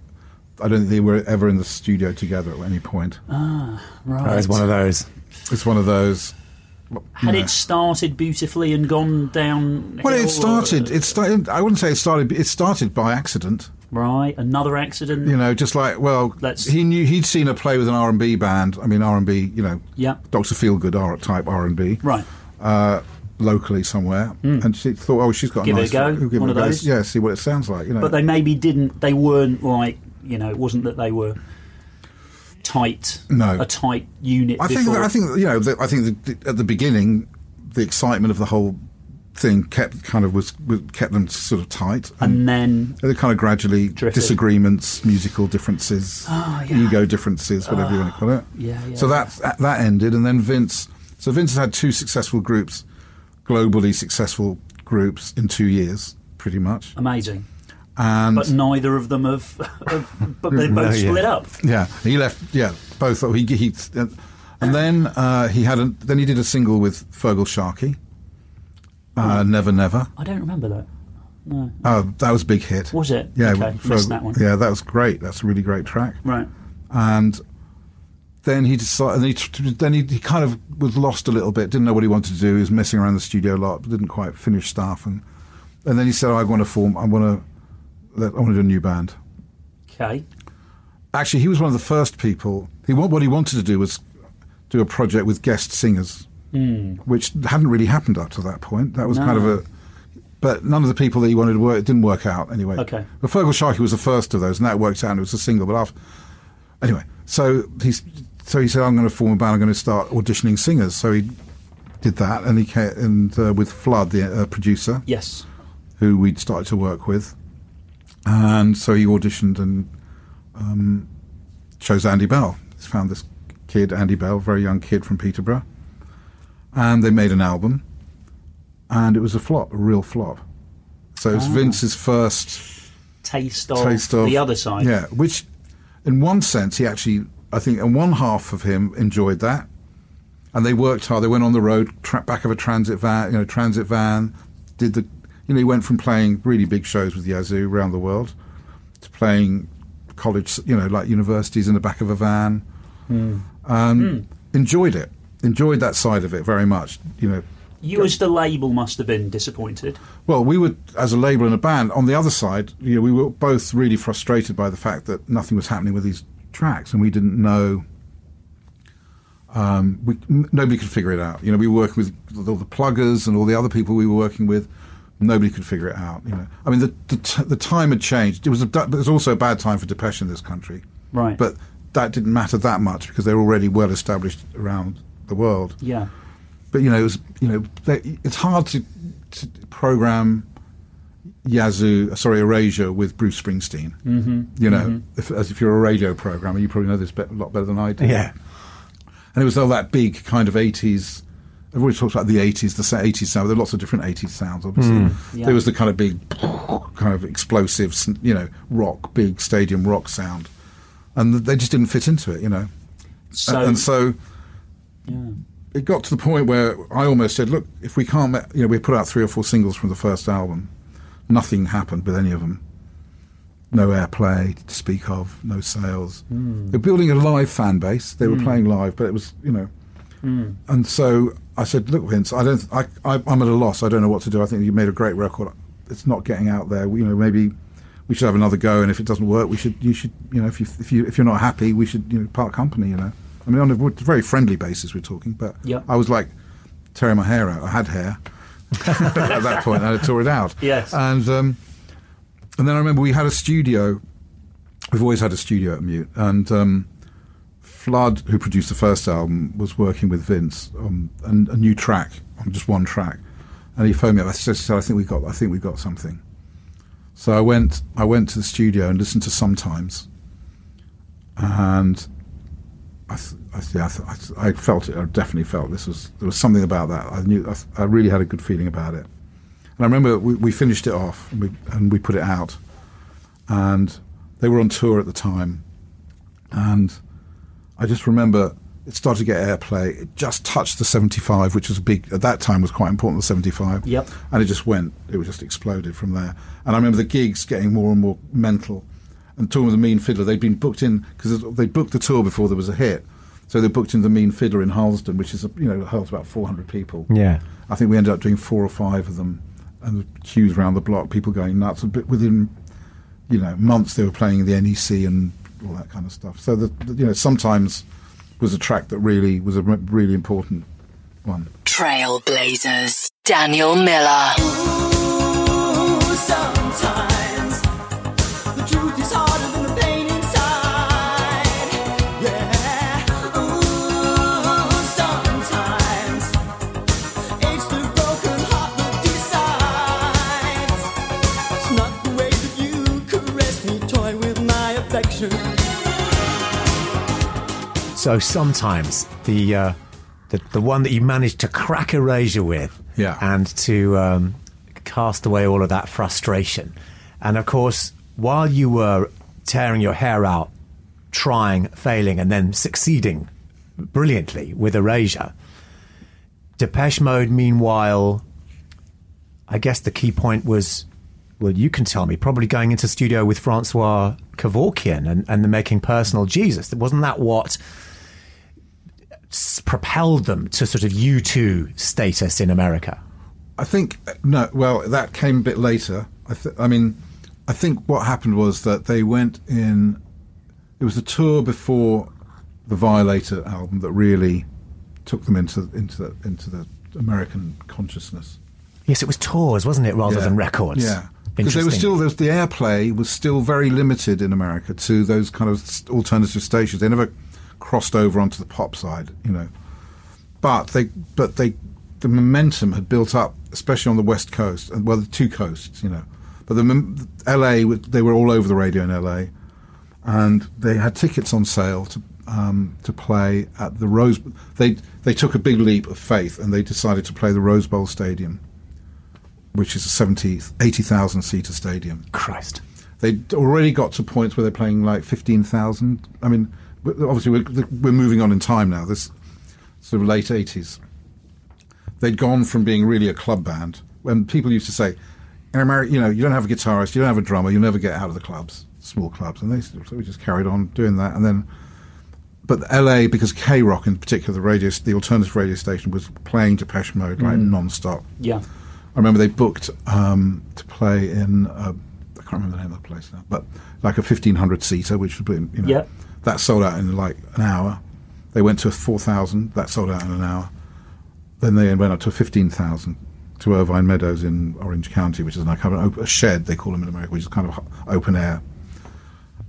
I don't think they were ever in the studio together at any point. Ah, right. That was one of those. It's one of those, Had you it started beautifully and gone down? Well, it started. or- It started. I wouldn't say it started. It started by accident. right. Another accident. You know, just like well, Let's- he knew he'd seen her play with an R and B band. I mean, R and B. You know, Yeah. Doctor Feelgood R type R and B. Right. Uh, locally somewhere, hmm. and she thought, oh, she's got Give a it a nice go, give one it of a go. those. Yeah, see what it sounds like. You know, But they maybe didn't. They weren't like you know. It wasn't that they were tight. No. A tight unit. I think. That, I think you know. The, I think that at the beginning, the excitement of the whole thing kept kind of was, was kept them sort of tight. And then They kind of gradually Drifted. disagreements, musical differences, Oh, yeah. ego differences, whatever you want to ah, call it. yeah, yeah, so that that ended, and then Vince. So Vince has had two successful groups, globally successful groups in two years, pretty much. amazing. And But neither of them have. [laughs] have but they [laughs] both No, yeah. split up. yeah, he left. Yeah, both. He, he and then uh, he had a, then he did a single with Feargal Sharkey. Uh, never, never. I don't remember that. No. Oh, that was a big hit. Was it? Yeah, Okay, Feargal- that one. Yeah, that was great. That's a really great track. Right. and then he decided. And he, then he, he kind of was lost a little bit. Didn't know what he wanted to do. He was messing around the studio a lot. Didn't quite finish stuff. And and then he said, "I want to form. I want to. I want to do a new band." Okay. Actually, he was one of the first people. He what he wanted to do was do a project with guest singers, hmm. which hadn't really happened up to that point. That was kind of a. But none of the people that he wanted to work it didn't work out anyway. Okay. But Feargal Sharkey was the first of those, and that worked out. and It was a single, but after anyway, so he's so he said, "I'm going to form a band. I'm going to start auditioning singers." So he did that, and he came, and uh, with Flood, the uh, producer, Yes. who we'd started to work with, and so he auditioned and um, chose Andy Bell. He found this kid, Andy Bell, very young kid from Peterborough, and they made an album, and it was a flop, a real flop. So it was Vince's first Taste of, taste of the other side. Yeah, which, in one sense, he actually, I think, and one half of him enjoyed that, and they worked hard. They went on the road, tra- back of a transit van, you know, transit van, did the, you know, he went from playing really big shows with Yazoo around the world to playing college, you know, like universities in the back of a van. Hmm. Um, Enjoyed it, enjoyed that side of it very much. You know, You, as the label, must have been disappointed. well, we were, as a label and a band, on the other side, you know, we were both really frustrated by the fact that nothing was happening with these tracks, and we didn't know. Um, we, nobody could figure it out. You know, we were working with all the pluggers and all the other people we were working with. Nobody could figure it out. You know, I mean, the the, t- the time had changed. It was a, it was also a bad time for depression in this country, Right. but that didn't matter that much because they were already well established around the world Yeah. but you know, it was, you know, they, it's hard to, to program Yazoo, sorry, Erasure with Bruce Springsteen. Mm-hmm. You know, if, as if you're a radio programmer, you probably know this be- a lot better than I do. Yeah. and it was all that big kind of '80s. Everybody talks about the '80s, the '80s sound. There are lots of different '80s sounds, obviously. Yeah. There was the kind of big, kind of explosive, you know, rock, big stadium rock sound, and they just didn't fit into it. You know, So, and so yeah. it got to the point where I almost said, "Look, if we can't, you know, we put out three or four singles from the first album. Nothing happened with any of them. No airplay to speak of, no sales. Hmm. They're building a live fan base. They were hmm. playing live, but it was, you know. Hmm. And so I said, "Look, Vince, I don't. I, I, I'm at a loss. I don't know what to do. I think you made a great record. It's not getting out there. You know, maybe." We should have another go, and if it doesn't work, we should. You should, you know, if you if you if you're not happy, we should, you know, part company. You know, I mean, on a very friendly basis, we're talking. But Yep. I was like tearing my hair out. I had hair [laughs] at that point. and I tore it out. Yes. And um, and then I remember we had a studio. We've always had a studio at Mute, and um, Flood, who produced the first album, was working with Vince on a, a new track, on just one track. And he phoned me up. I said, "I think we got. I think we got something." So I went. I went to the studio and listened to Sometimes, and I, I, th- I, I, felt it. I definitely felt this was there was something about that. I knew. I, I really had a good feeling about it. And I remember we, we finished it off and we, and we put it out, and they were on tour at the time, and I just remember it started to get airplay. It just touched the 75, which was big at that time was quite important. The 75, Yep. and it just went. It was just exploded from there. And I remember the gigs getting more and more mental. And touring with the Mean Fiddler, they'd been booked in because they booked the tour before there was a hit. So they booked in the Mean Fiddler in Harlesden, which is you know holds about 400 people. Yeah. I think we ended up doing four or five of them, and the queues around the block, people going nuts. But within, you know, months they were playing the NEC and all that kind of stuff. So the, the- you know sometimes was a track that really was a really important one. Trailblazers. Daniel Miller. So sometimes the uh, the the one that you managed to crack erasure with, Yeah. and to um, cast away all of that frustration, and of course, while you were tearing your hair out, trying, failing, and then succeeding brilliantly with erasure, Depeche Mode, meanwhile, I guess the key point was. Well, you can tell me. Probably going into studio with Francois Kevorkian and, and the making personal Jesus. Wasn't that what propelled them to sort of U2 status in America. I think no. Well, that came a bit later. I, th- I mean, I think what happened was that they went in. It was the tour before the Violator album that really took them into into the, into the American consciousness. Yes, it was tours, wasn't it, rather Yeah. than records? Yeah, because they were still was, the airplay was still very limited in America to those kind of alternative stations. They never crossed over onto the pop side, you know. But they, but they, the momentum had built up, especially on the west coast, and well, the two coasts, you know. But the L.A. they were all over the radio in L.A. and they had tickets on sale to um, to play at the Rose. They they took a big leap of faith and they decided to play the Rose Bowl Stadium, which is a 70, 80,000 seater stadium. Christ. They'd already got to points where they're playing like fifteen thousand. I mean, obviously we're, we're moving on in time now. This sort of late eighties. They'd gone from being really a club band when people used to say, "In America, you know, you don't have a guitarist, you don't have a drummer, you'll never get out of the clubs, small clubs." And they so we just carried on doing that, and then. But LA, because KROQ in particular, the radio, the alternative radio station, was playing Depeche Mode like non-stop. Yeah. I remember they booked um, to play in uh, I can't remember the name of the place now, but like a fifteen hundred seater, which would be you know Yeah. That sold out in like an hour. They went to a four thousand, that sold out in an hour. Then they went up to fifteen thousand to Irvine Meadows in Orange County, which is like a shed they call them in America, which is kind of open air.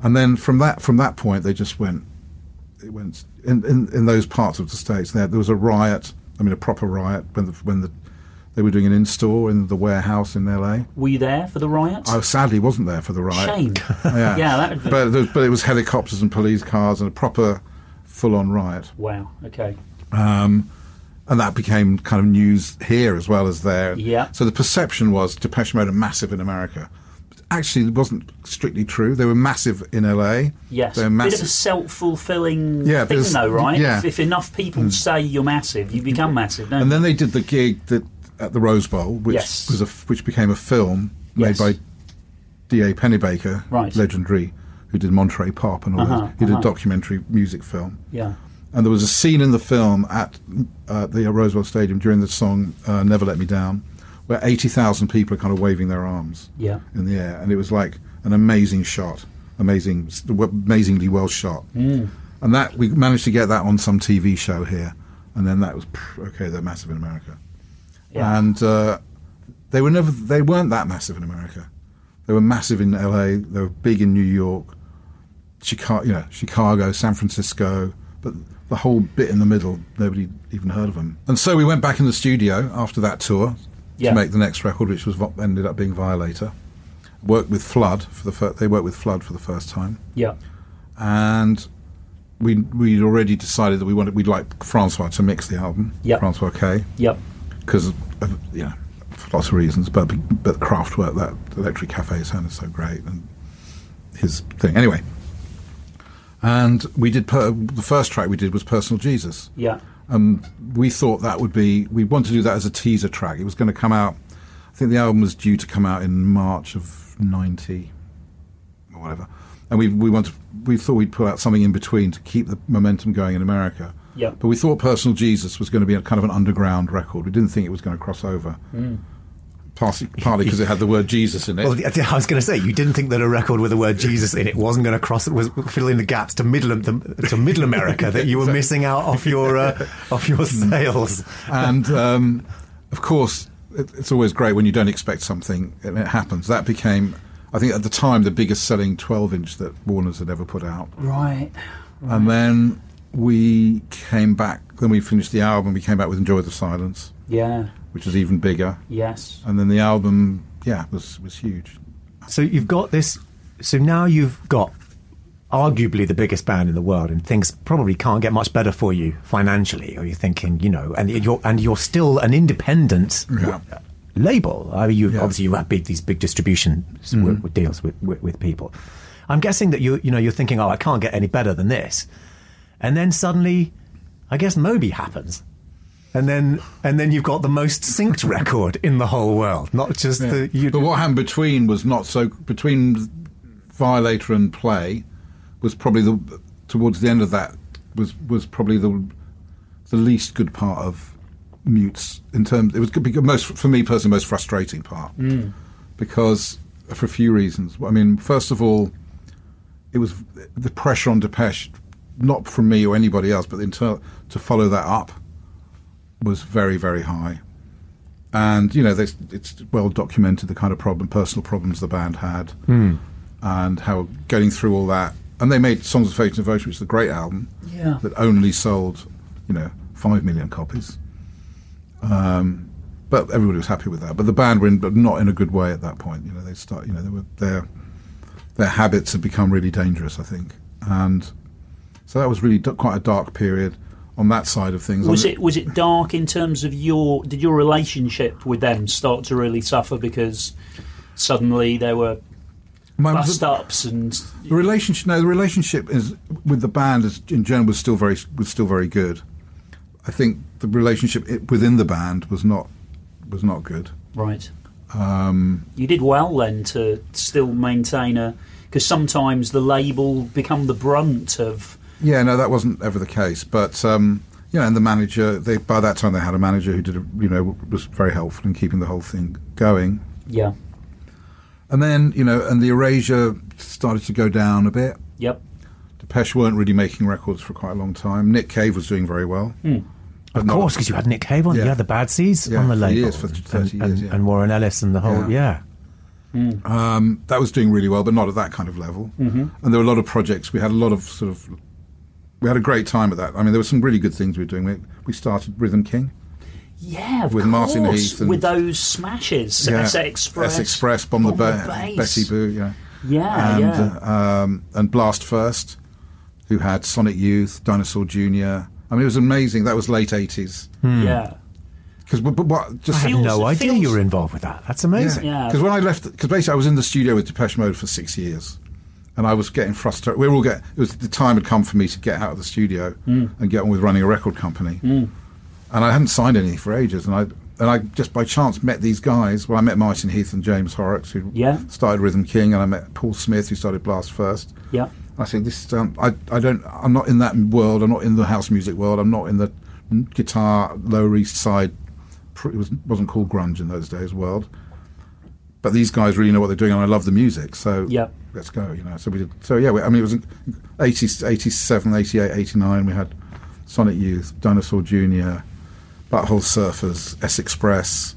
And then from that from that point, they just went. It went in, in, in those parts of the states. There, there was a riot. I mean, a proper riot when the, when the they were doing an in-store in the warehouse in L.A. Were you there for the riots? I sadly wasn't there for the riot. Shame. [laughs] Yeah, Yeah, that would be- but, was- but it was helicopters and police cars and a proper full-on riot, Wow. Okay. Um, and that became kind of news here as well as there. Yeah. So the perception was Depeche Mode are massive in America. Actually, it wasn't strictly true. They were massive in LA. Yes. They were Bit of a self-fulfilling Yeah, thing, though, right? yeah. If, if enough people say you're massive, you become massive. Don't and then they did the gig that at the Rose Bowl, which Yes. was a which became a film Yes. made by D.A. Pennebaker, Right. legendary, who did Monterey Pop and all Uh-huh, that. He did uh-huh. a documentary music film. yeah. And there was a scene in the film at uh, the Rose Bowl Stadium during the song uh, "Never Let Me Down," where eighty thousand people are kind of waving their arms Yeah. in the air, and it was like an amazing shot, amazing, amazingly well shot. Mm. And that we managed to get that on some TV show here, and then that was okay. They're massive in America, Yeah. and uh, they were never they weren't that massive in America. They were massive in L.A. They were big in New York, Chicago, you know, Chicago, San Francisco, but the whole bit in the middle, nobody even heard of them. And so we went back in the studio after that tour Yeah. to make the next record, which was ended up being Violator. Worked with Flood for the fir- they worked with Flood for the first time, Yeah. and we we'd already decided that we wanted we'd like Francois to mix the album, Yep. Francois K, Yep. Because of, you know for lots of reasons, but but Kraftwerk that Electric Cafe sounded so great and his thing anyway. And we did per- the first track we did was Personal Jesus. Yeah. Um, we thought that would be we wanted to do that as a teaser track. It was going to come out. I think the album was due to come out in March of ninety or whatever, and we we wanted we thought we'd put out something in between to keep the momentum going in America. Yeah. But we thought Personal Jesus was going to be a kind of an underground record. We didn't think it was going to cross over. Partly partly because it had the word Jesus in it. Well, I was going to say you didn't think that a record with the word Jesus in it wasn't going to cross it was fill in the gaps to middle to middle America that you were missing out off your uh, [laughs] off your sales. and um, of course, it, it's always great when you don't expect something and it happens. That became, I think, at the time, the biggest selling 12 inch that Warner's had ever put out. Right. And then we came back, then we finished the album, we came back with Enjoy the Silence, Yeah. which was even bigger. Yes. And then the album, yeah, was, was huge. So you've got this. So now you've got arguably the biggest band in the world, and things probably can't get much better for you financially. Or you're thinking, you know, and you're and you're still an independent Yeah. label. I mean, you Yeah. Mm-hmm. obviously you have big these big distribution s- with, with deals with, with with people. I'm guessing that you you know you're thinking, oh, I can't get any better than this, and then suddenly, I guess Moby happens. And then, and then you've got the most synced record in the whole world, not just Yeah. the. You, but what happened between was not so. Between Violator and Play was probably the towards the end of that was was probably the the least good part of Mutes in terms. It was good because most for me personally most frustrating part hmm. because for a few reasons. I mean, first of all, it was the pressure on Depeche, not from me or anybody else, but in ter- to follow that up was very very high. And you know there's, it's well documented the kind of problem personal problems the band had and how getting through all that and they made Songs of Faith and Devotion which is a great album Yeah. that only sold you know five million copies. Um, but everybody was happy with that. But the band were in, but not in a good way at that point. You know they start you know they were their their habits had become really dangerous i think. And so that was really d- quite a dark period on that side of things Was it was it dark in terms of your did your relationship with them start to really suffer because suddenly there were Mine was- bust ups and The relationship, no, the relationship is with the band is, in general was still very was still very good. I think the relationship within the band was not was not good. right. Um, You did well then to still maintain a because sometimes the label become the brunt of yeah, no, that wasn't ever the case. But um, you know, and the manager, they by that time they had a manager who did, a, you know, was very helpful in keeping the whole thing going. yeah And then you know, and the erasure started to go down a bit. yep Depeche weren't really making records for quite a long time. Nick Cave was doing very well. Of course, because you had Nick Cave on, Yeah. you had the Bad Seeds Yeah, on the for label, years, for 30 and, years, and, yeah. and Warren Ellis and the whole, Yeah. yeah. Um, that was doing really well, but not at that kind of level. Mm-hmm. And there were a lot of projects. We had a lot of sort of. We had a great time at that. I mean, there were some really good things we were doing. We, we started Rhythm King. yeah of With Martin course, Heath and- with those smashes S Express S Express, Bomb, the, ba- Bass. Betty Boo, yeah. yeah and, yeah uh, um, and Blast First, who had Sonic Youth, Dinosaur Jr. I mean, it was amazing. That was late 80s. yeah Because but, but what, I just had Feels- no idea feels- you were involved with that. That's amazing. Yeah. Because when I left, because basically I was in the studio with Depeche Mode for six years, and I was getting frustrated. We were all get. It was the time had come for me to get out of the studio and get on with running a record company, and I hadn't signed anything for ages. And I and I just by chance met these guys. Well, I met Martin Heath and James Horrocks, who Yeah. started Rhythm King, and I met Paul Smith, who started Blast First. yeah I think this. Um, I I don't. I'm not in that world. I'm not in the house music world. I'm not in the guitar Lower East Side. It was wasn't called grunge in those days. World. But these guys really know what they're doing, and I love the music. So Yeah. let's go. You know. So we did. So yeah. We, I mean, it was in 80, 87, 88, 89. We had Sonic Youth, Dinosaur Jr., Butthole Surfers, S Express,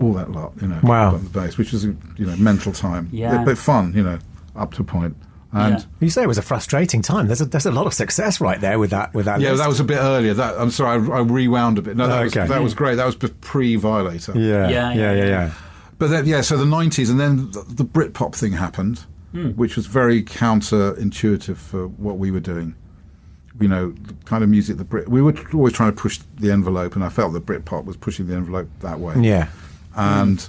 all that lot. You know. Wow. On the bass, which was you know mental time. Yeah. But fun. You know, up to a point. And Yeah. You say it was a frustrating time. There's a, there's a lot of success right there with that. With that. Yeah, list. that was a bit earlier. That I'm sorry, I, I rewound a bit. No, that, Okay. was, that was great. That was pre Violator. Yeah, Yeah, yeah, yeah, yeah, yeah. yeah. But then, yeah, so the 90s, and then the, the Britpop thing happened, hmm. which was very counterintuitive for what we were doing. You know, the kind of music that Brit. We were always trying to push the envelope, and I felt that Britpop was pushing the envelope that way. Yeah. and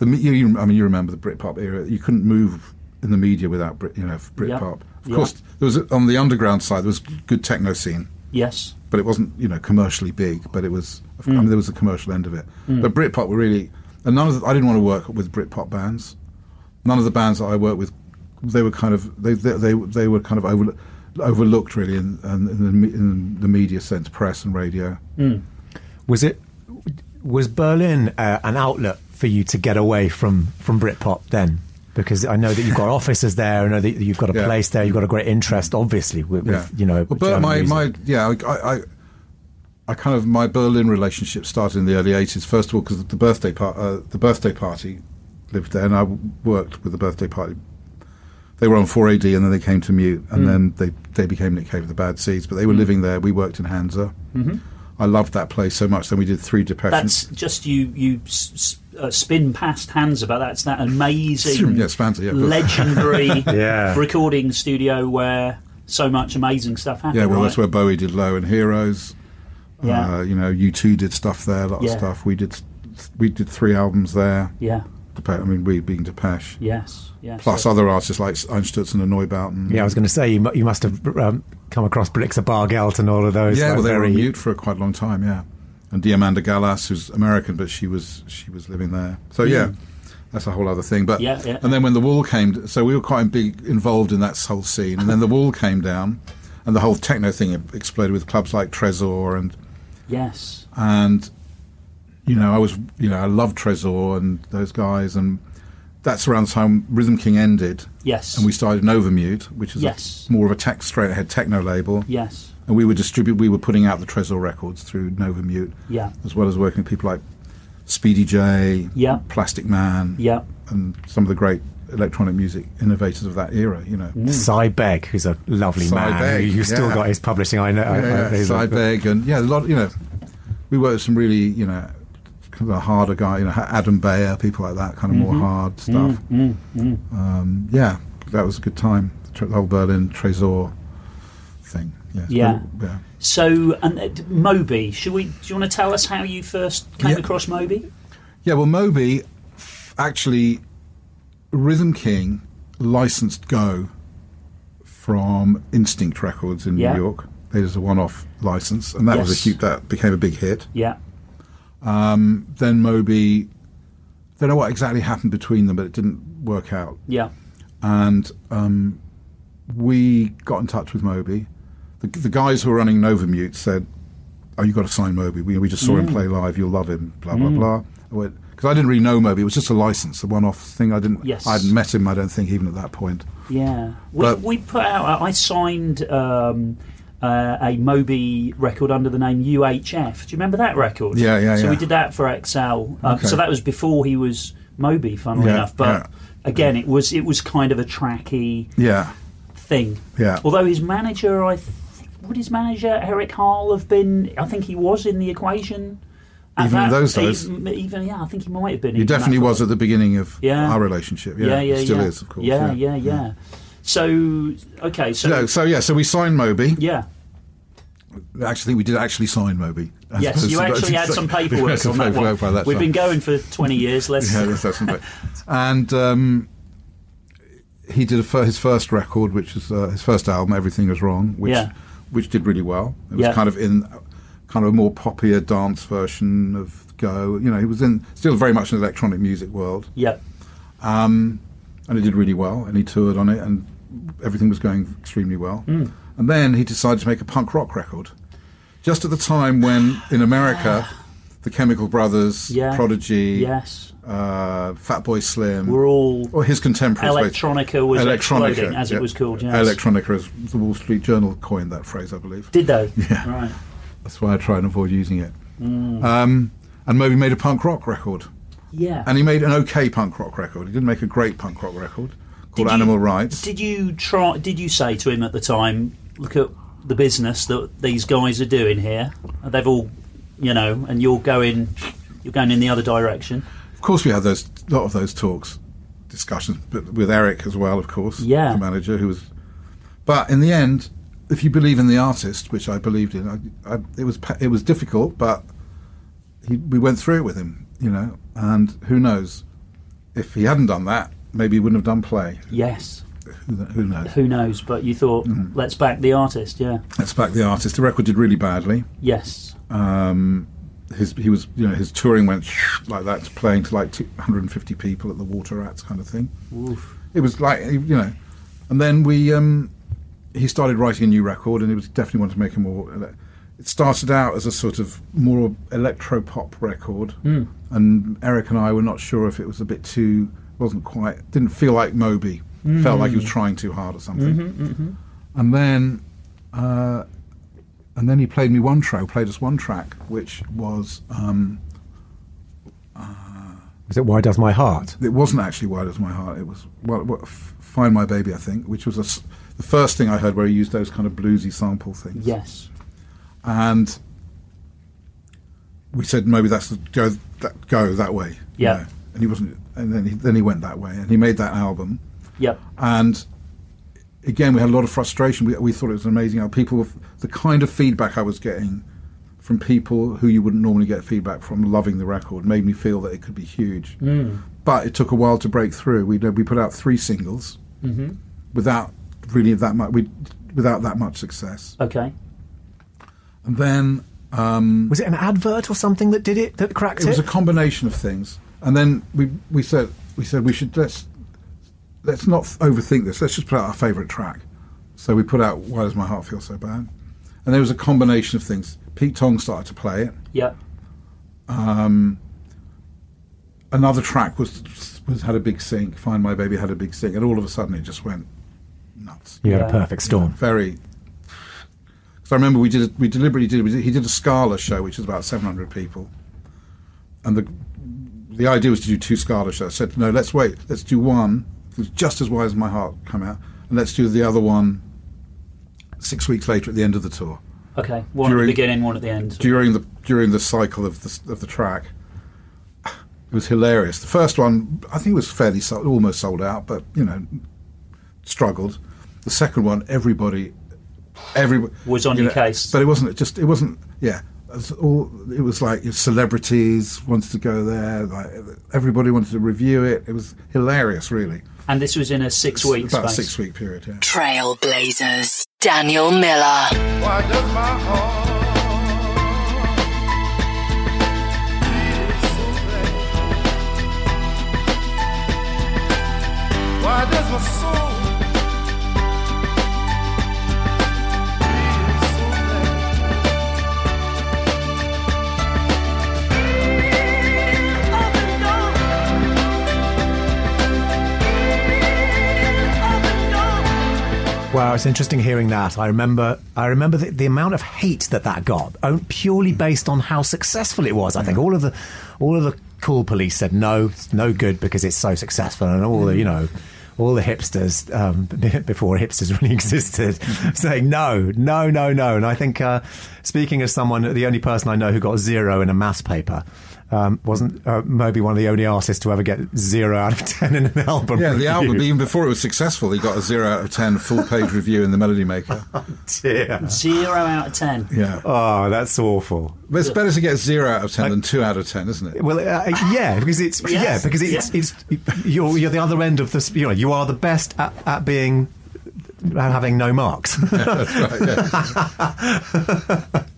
the me- you, you, I mean, you remember the Britpop era. You couldn't move in the media without Brit, you know, Britpop. Of Yeah. course, there was on the underground side there was good techno scene yes but it wasn't you know commercially big. But it was hmm. I mean there was a commercial end of it. Hmm. But Britpop were really and none of the, I didn't want to work with Britpop bands. None of the bands that I worked with they were kind of they they they, they were kind of over, overlooked really in, in, in, the, in the media sense, press and radio. Was it was Berlin uh, an outlet for you to get away from from Britpop then? Because I know that you've got [laughs] offices there, I know that you've got a Yeah. place there, you've got a great interest, obviously, with, with you know. Well, my, music. my yeah, I, I, I kind of my Berlin relationship started in the early eighties. First of all, because the birthday par- uh, the birthday party lived there, and I worked with the birthday party. They were on 4AD, and then they came to Mute, Mm. and then they they became Nick Cave of the Bad Seeds. But they were living there. We worked in Hansa. Mm-hmm. I loved that place so much. Then we did three Depression. That's just you. You s- s- uh, spin past hands about that's that amazing, Yeah, Spanzer, yeah, legendary [laughs] Yeah. recording studio where so much amazing stuff happened. yeah, well, right? that's where Bowie did Low and Heroes. Yeah. Uh, you know, U2 did stuff there, a lot Yeah. of stuff. We did we did three albums there. yeah. Depe- I mean, we being Depeche. Yes. Yes. Plus So- other artists like Einstürzende Neubauten. yeah, I was going to say you, you must have um, come across Blixa Bargeld and all of those. yeah, like, well, they were very on mute for quite a long time. Yeah, and Diamanda Galás, who's American, but she was she was living there. So yeah, that's a whole other thing. But Yeah, yeah. and then when the wall came, so we were quite big involved in that whole scene. And then the wall came down, and the whole techno thing exploded with clubs like Tresor and Yes. and you know I was you know I loved Tresor and those guys and. That's around the time Rhythm King ended, Yes. and we started Novamute, which is Yes. a, more of a tech straight ahead techno label. Yes. And we were distribute, we were putting out the Tresor records through Nova Mute, Yeah. as well as working with people like Speedy J, Yeah. Plastikman, Yeah. and some of the great electronic music innovators of that era, you know. Si Begg, who's a lovely Si man. Begg, who- still yeah. got his publishing. I know. Yeah, I- yeah, Si Begg, and yeah, a lot, you know, we worked with some really, you know, kind of a harder guy, you know, Adam Beyer, people like that, kind of Mm-hmm. more hard stuff. Um, yeah, that was a good time. The whole Berlin Tresor thing. Yeah. Yeah. pretty- yeah. So, and uh, Moby, should we? Do you want to tell us how you first came Yeah. across Moby? Yeah, well, Moby actually, Rhythm King licensed Go from Instinct Records in Yeah. New York. It was a one-off license, and that was a huge. That became a big hit. Yeah. Then Moby, don't know what exactly happened between them, but it didn't work out. Yeah. And um, we got in touch with Moby. The, the guys who were running Nova Mute said, "Oh, you got to sign Moby. We, we just saw Mm. him play live. You'll love him." Blah blah blah. I went because I didn't really know Moby. It was just a license, a one-off thing. I didn't. Yes. I hadn't met him. I don't think even at that point. Yeah, we, But- we put out. I signed um, uh, a Moby record under the name UHF. Do you remember that record? Yeah, yeah, So we did that for XL. Um, Okay. So that was before he was Moby, funnily Yeah, enough. But yeah. again, it was it was kind of a tracky Yeah. thing. Yeah. Although his manager, I think, would his manager Eric Härle have been? I think he was in the equation. Even in those days? Even, even yeah, I think he might have been. He definitely was at the beginning of Yeah. our relationship. Yeah, Yeah, yeah, still yeah. is, of course. Yeah, yeah, yeah. So okay, so So, so yeah, so we signed Moby. yeah. I actually think we did actually sign Moby. Yes, you actually had some [laughs] We had paperwork some on that one. paperwork that We've been going for 20 years. Let's. Yeah, that's, that's something. And um, he did a fir- his first record, which is uh, his first album, "Everything Is Wrong," which Yeah. which did really well. It was Yeah. kind of in kind of a more poppier dance version of Go. You know, he was in still very much in the electronic music world, Yeah, and it did really well. And he toured on it, and everything was going extremely well. Hmm. And then he decided to make a punk rock record, just at the time when in America. [sighs] The Chemical Brothers, Yeah. Prodigy, yes. uh, Fatboy Slim, We're all. or his contemporaries. Electronica was exploding, as it was called, yes. Electronica, as the Wall Street Journal coined that phrase, I believe. Did they? [laughs] Yeah. Right. That's why I try and avoid using it. Mm. Um, and Moby made a punk rock record, Yeah. and he made an okay punk rock record. He didn't make a great punk rock record called Did you- Animal Rights. Did you try? Did you say to him at the time, "Look at the business that these guys are doing here. They've all, you know, and you're going, you're going in the other direction." Of course, we had those a lot of those talks, discussions, but with Eric as well, of course, Yeah. the manager who was. But in the end, if you believe in the artist, which I believed in, I, I, it was it was difficult, but he, we went through it with him, you know. And who knows if he hadn't done that, maybe he wouldn't have done play. Yes. Who, who knows? Who knows? But you thought, Mm-hmm. let's back the artist. Yeah. Let's back the artist. The record did really badly. Yes. Um, his he was you know his touring went like that, playing to like 250 people at the Water Rats kind of thing. Oof. It was like you know, and then we um, he started writing a new record, and he was definitely wanted to make a more. It started out as a sort of more electro pop record, hmm. and Eric and I were not sure if it was a bit too wasn't quite didn't feel like Moby, felt like he was hmm. trying too hard or something. Mm-hmm, mm-hmm. And then, uh, and then he played me one track, played us one track, which was um, uh, Was it Why Does My Heart? it wasn't actually "Why Does My Heart." It was what, what, "Find My Baby," I think, which was a s the first thing I heard where he used those kind of bluesy sample things. Yes. and we said maybe that's the go that go that way. you Yeah. know. and he wasn't, and then he, then he went that way, and he made that album. Yep. And again, we had a lot of frustration. We, we thought it was an amazing album. People, the kind of feedback I was getting from people who you wouldn't normally get feedback from, loving the record, made me feel that it could be huge. Mm. But it took a while to break through. We we put out three singles mm-hmm. without really that much. We without that much success, Okay. and then. Um, Was it an advert or something that did it, that cracked it it? was a combination of things, and then we we said we said we should let's let's not overthink this. Let's just put out our favourite track. So we put out "Why Does My Heart Feel So Bad," and there was a combination of things. Pete Tong started to play it. Yep. Another track was was had a big sync. "Find My Baby" had a big sync, and all of a sudden it just went nuts. you had a perfect storm. Very. Because I remember we did we deliberately did, we did he did a Scala show which is about seven hundred people, and the the idea was to do two Scala shows. I said no, let's wait, let's do one. It was just as wise as my heart come out, and let's do the other one six weeks later at the end of the tour Okay. One at the beginning, one at the end. during the during the cycle of the of the track. [sighs] It was hilarious. The first one, I think, was fairly sold, almost sold out, but you know, struggled. The second one, everybody, everybody Was on you your know, case. but it wasn't. It just it wasn't. Yeah, it was, all, it was like celebrities wanted to go there. Like everybody wanted to review it. It was hilarious, really. And this was in a six week About a six week period. Yeah. Trailblazers. Daniel Miller. Why does my Wow, it's interesting hearing that. I remember, I remember the, the amount of hate that that got, purely based on how successful it was. I think all of the, all of the cool police said no, it's no good because it's so successful, and all the, you know, all the hipsters um, [laughs] before hipsters really [laughs] existed, saying no, no, no, no. And I think, uh, speaking as someone, the only person I know who got zero in a maths paper. Um, wasn't uh, Moby one of the only artists to ever get zero out of [laughs] ten in an album? Yeah, the album, even before it was successful, he got a zero out of ten full page [laughs] review in the Melody Maker. [laughs] Dear. Zero out of ten. Yeah. Oh, that's awful. But it's better to get zero out of ten than two out of ten, isn't it? Well, uh, yeah, because it's yeah, because it's, it's you're you're the other end of this. You know, you are the best at, at being at having no marks. [laughs]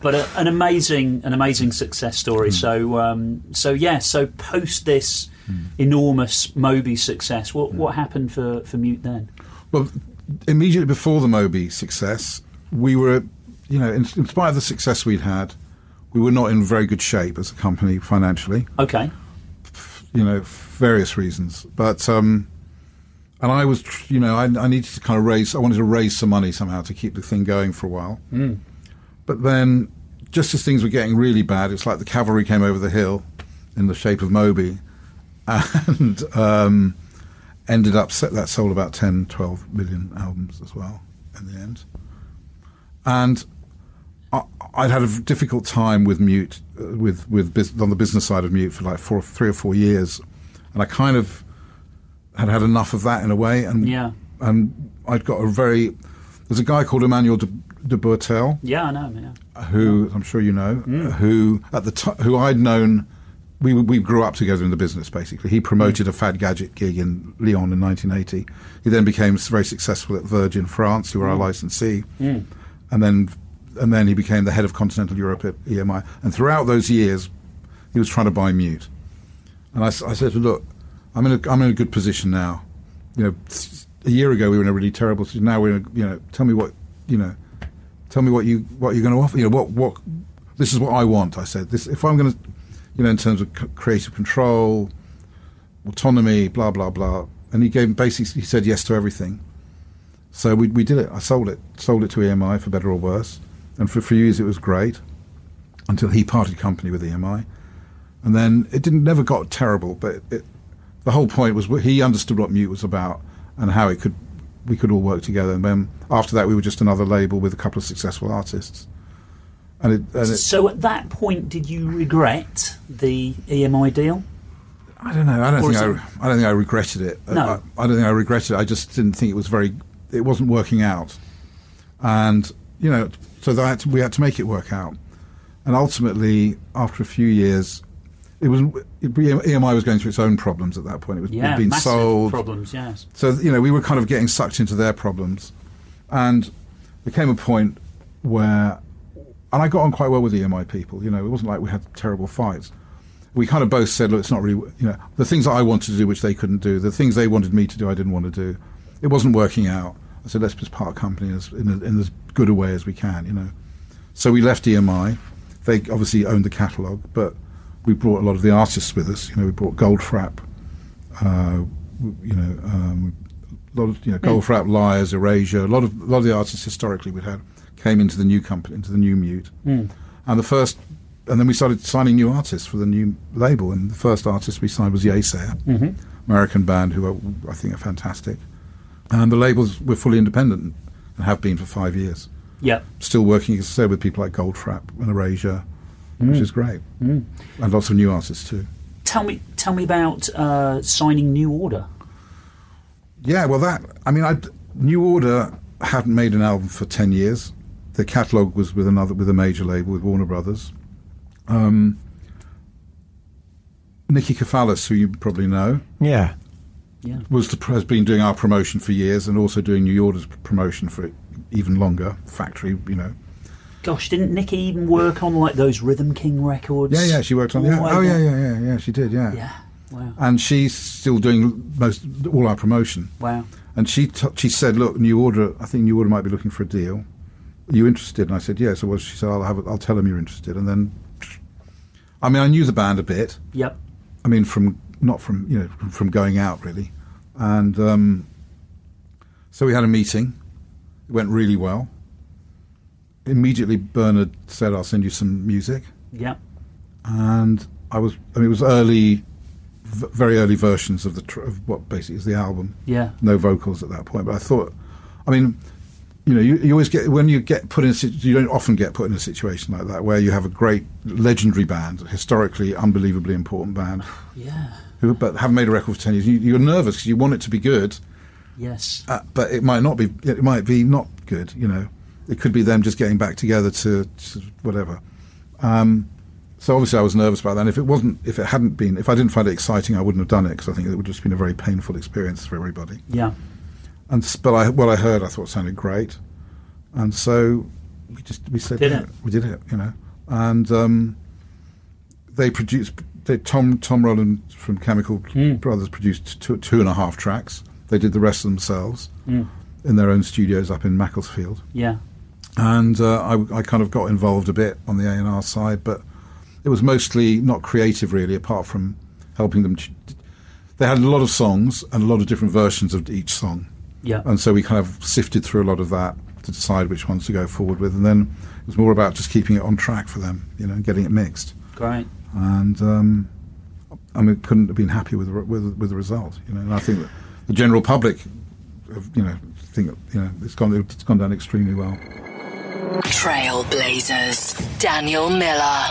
but a, an amazing, an amazing success Hmm. story. So, um, so yeah. So post this Hmm. enormous Moby success, what what happened for for Mute then? Well, immediately before the Moby success, we were, you know, in, in spite of the success we'd had, we were not in very good shape as a company financially. Okay, You know, various reasons. But um, and I was, you know, I, I needed to kind of raise. I wanted to raise some money somehow to keep the thing going for a while. But then, just as things were getting really bad, it's like the cavalry came over the hill in the shape of Moby, [laughs] and um, ended up set that sold about 10, 12 million albums as well in the end. And I, I'd had a difficult time with Mute, uh, with with on the business side of Mute for like four, three or four years, and I kind of had had enough of that in a way. And Yeah. and I'd got a very there's a guy called Emmanuel de, de Buretel yeah, I know. Yeah, who I'm sure you know, Mm. who at the t- who I'd known. We we grew up together in the business. Basically, he promoted a Fad Gadget gig in Lyon in 1980. He then became very successful at Virgin France, who were Mm. our licensee, and then and then he became the head of continental Europe at EMI. And throughout those years, he was trying to buy Mute. And I said, look, I'm in a I'm in a good position now. You know, a year ago we were in a really terrible situation. Now we're, in a, you know, tell me what, you know, tell me what you what you're going to offer. You know, what what this is what I want. I said this if I'm going to, you know, in terms of creative control, autonomy, blah blah blah. And he gave basically he said yes to everything. So we we did it. I sold it, sold it to EMI for better or worse, and for a few years it was great, until he parted company with EMI, and then it didn't never got terrible. But it, the whole point was he understood what Mute was about and how it could we could all work together. And then after that, we were just another label with a couple of successful artists. And it, and it So at that point, did you regret the EMI deal? I don't know. I don't Or think I, it- I don't think I regretted it. No. I, I don't think I regretted it. I just didn't think it was very. It wasn't working out, and you know, so that I had to, we had to make it work out. And ultimately, after a few years, it was EMI was going through its own problems at that point. It was Yeah, massive sold. problems. Yes. So you know, we were kind of getting sucked into their problems, and there came a point where, and I got on quite well with the EMI people. You know, it wasn't like we had terrible fights. We kind of both said, look, it's not really, you know, the things that I wanted to do, which they couldn't do, the things they wanted me to do, I didn't want to do. It wasn't working out. I said, let's just part company as, in, a, in as good a way as we can, you know. So we left EMI. They obviously owned the catalogue, but we brought a lot of the artists with us. You know, we brought Goldfrapp, uh, you know, um, a lot of you know Goldfrapp, Liars, Erasure. A lot of a lot of the artists historically we'd had came into the new company, into the new Mute, and the first, and then we started signing new artists for the new label. And the first artist we signed was Yeasayer, American band who are, I think are fantastic. And the labels were fully independent and have been for five years. Yep. Still working, as I said, with people like Goldfrapp and Erasure, which is great, and lots of new artists too. Tell me, tell me about uh, signing New Order. Yeah, well, that I mean, I New Order hadn't made an album for ten years. The catalogue was with another with a major label with Warner Brothers. Um, Nikki Kefalis, who you probably know, Yeah. Yeah. was the, has been doing our promotion for years and also doing New Order's promotion for even longer. Factory, you know. Gosh, didn't Nikki even work on like those Rhythm King records? Yeah, yeah, she worked on. Yeah. All the way Oh, yeah, yeah, yeah, yeah. She did. Yeah. Yeah. Wow. And she's still doing most all our promotion. Wow. And she t- she said, "Look, New Order. I think New Order might be looking for a deal. Are you interested?" And I said, "Yes." So well, she said, "I'll have. A, I'll tell them you're interested." And then, I mean, I knew the band a bit. Yep. I mean, from not from you know from, from going out really, and um, so we had a meeting. It went really well. Immediately, Bernard said, "I'll send you some music." Yeah. and I was. I mean, it was early, v- very early versions of the tr- of what basically is the album. Yeah. No vocals at that point, but I thought, I mean, you know, you, you always get when you get put in. You don't often get put in a situation like that where you have a great legendary band, historically unbelievably important band, [sighs] Yeah. who but haven't made a record for ten years. You, you're nervous because you want it to be good, Yes. uh, but it might not be. It might be not good. You know, it could be them just getting back together to, to whatever. Um, so obviously, I was nervous about that. And if it wasn't, if it hadn't been, if I didn't find it exciting, I wouldn't have done it because I think it would have just been a very painful experience for everybody. Yeah. And but I, what I heard, I thought sounded great, and so we just we said Did yeah, it. we did it, you know. And um, they produced. They, Tom Tom Rowland from Chemical Brothers produced two, two and a half tracks. They did the rest themselves in their own studios up in Macclesfield Yeah. And uh, I, I kind of got involved a bit on the A and R side, but it was mostly not creative really, apart from helping them. Ch- they had a lot of songs and a lot of different versions of each song, Yeah. and so we kind of sifted through a lot of that to decide which ones to go forward with, and then it was more about just keeping it on track for them, you know, and getting it mixed. Great. And um, I mean, couldn't have been happy with the, with with the result, you know. And I think that the general public, have, you know, think you know it's gone it's gone down extremely well. Trailblazers. Daniel Miller.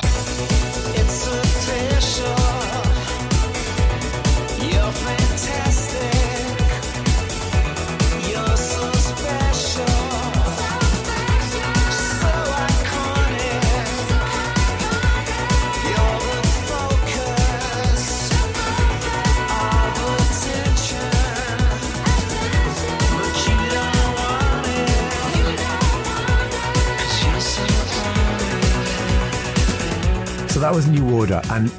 Order, and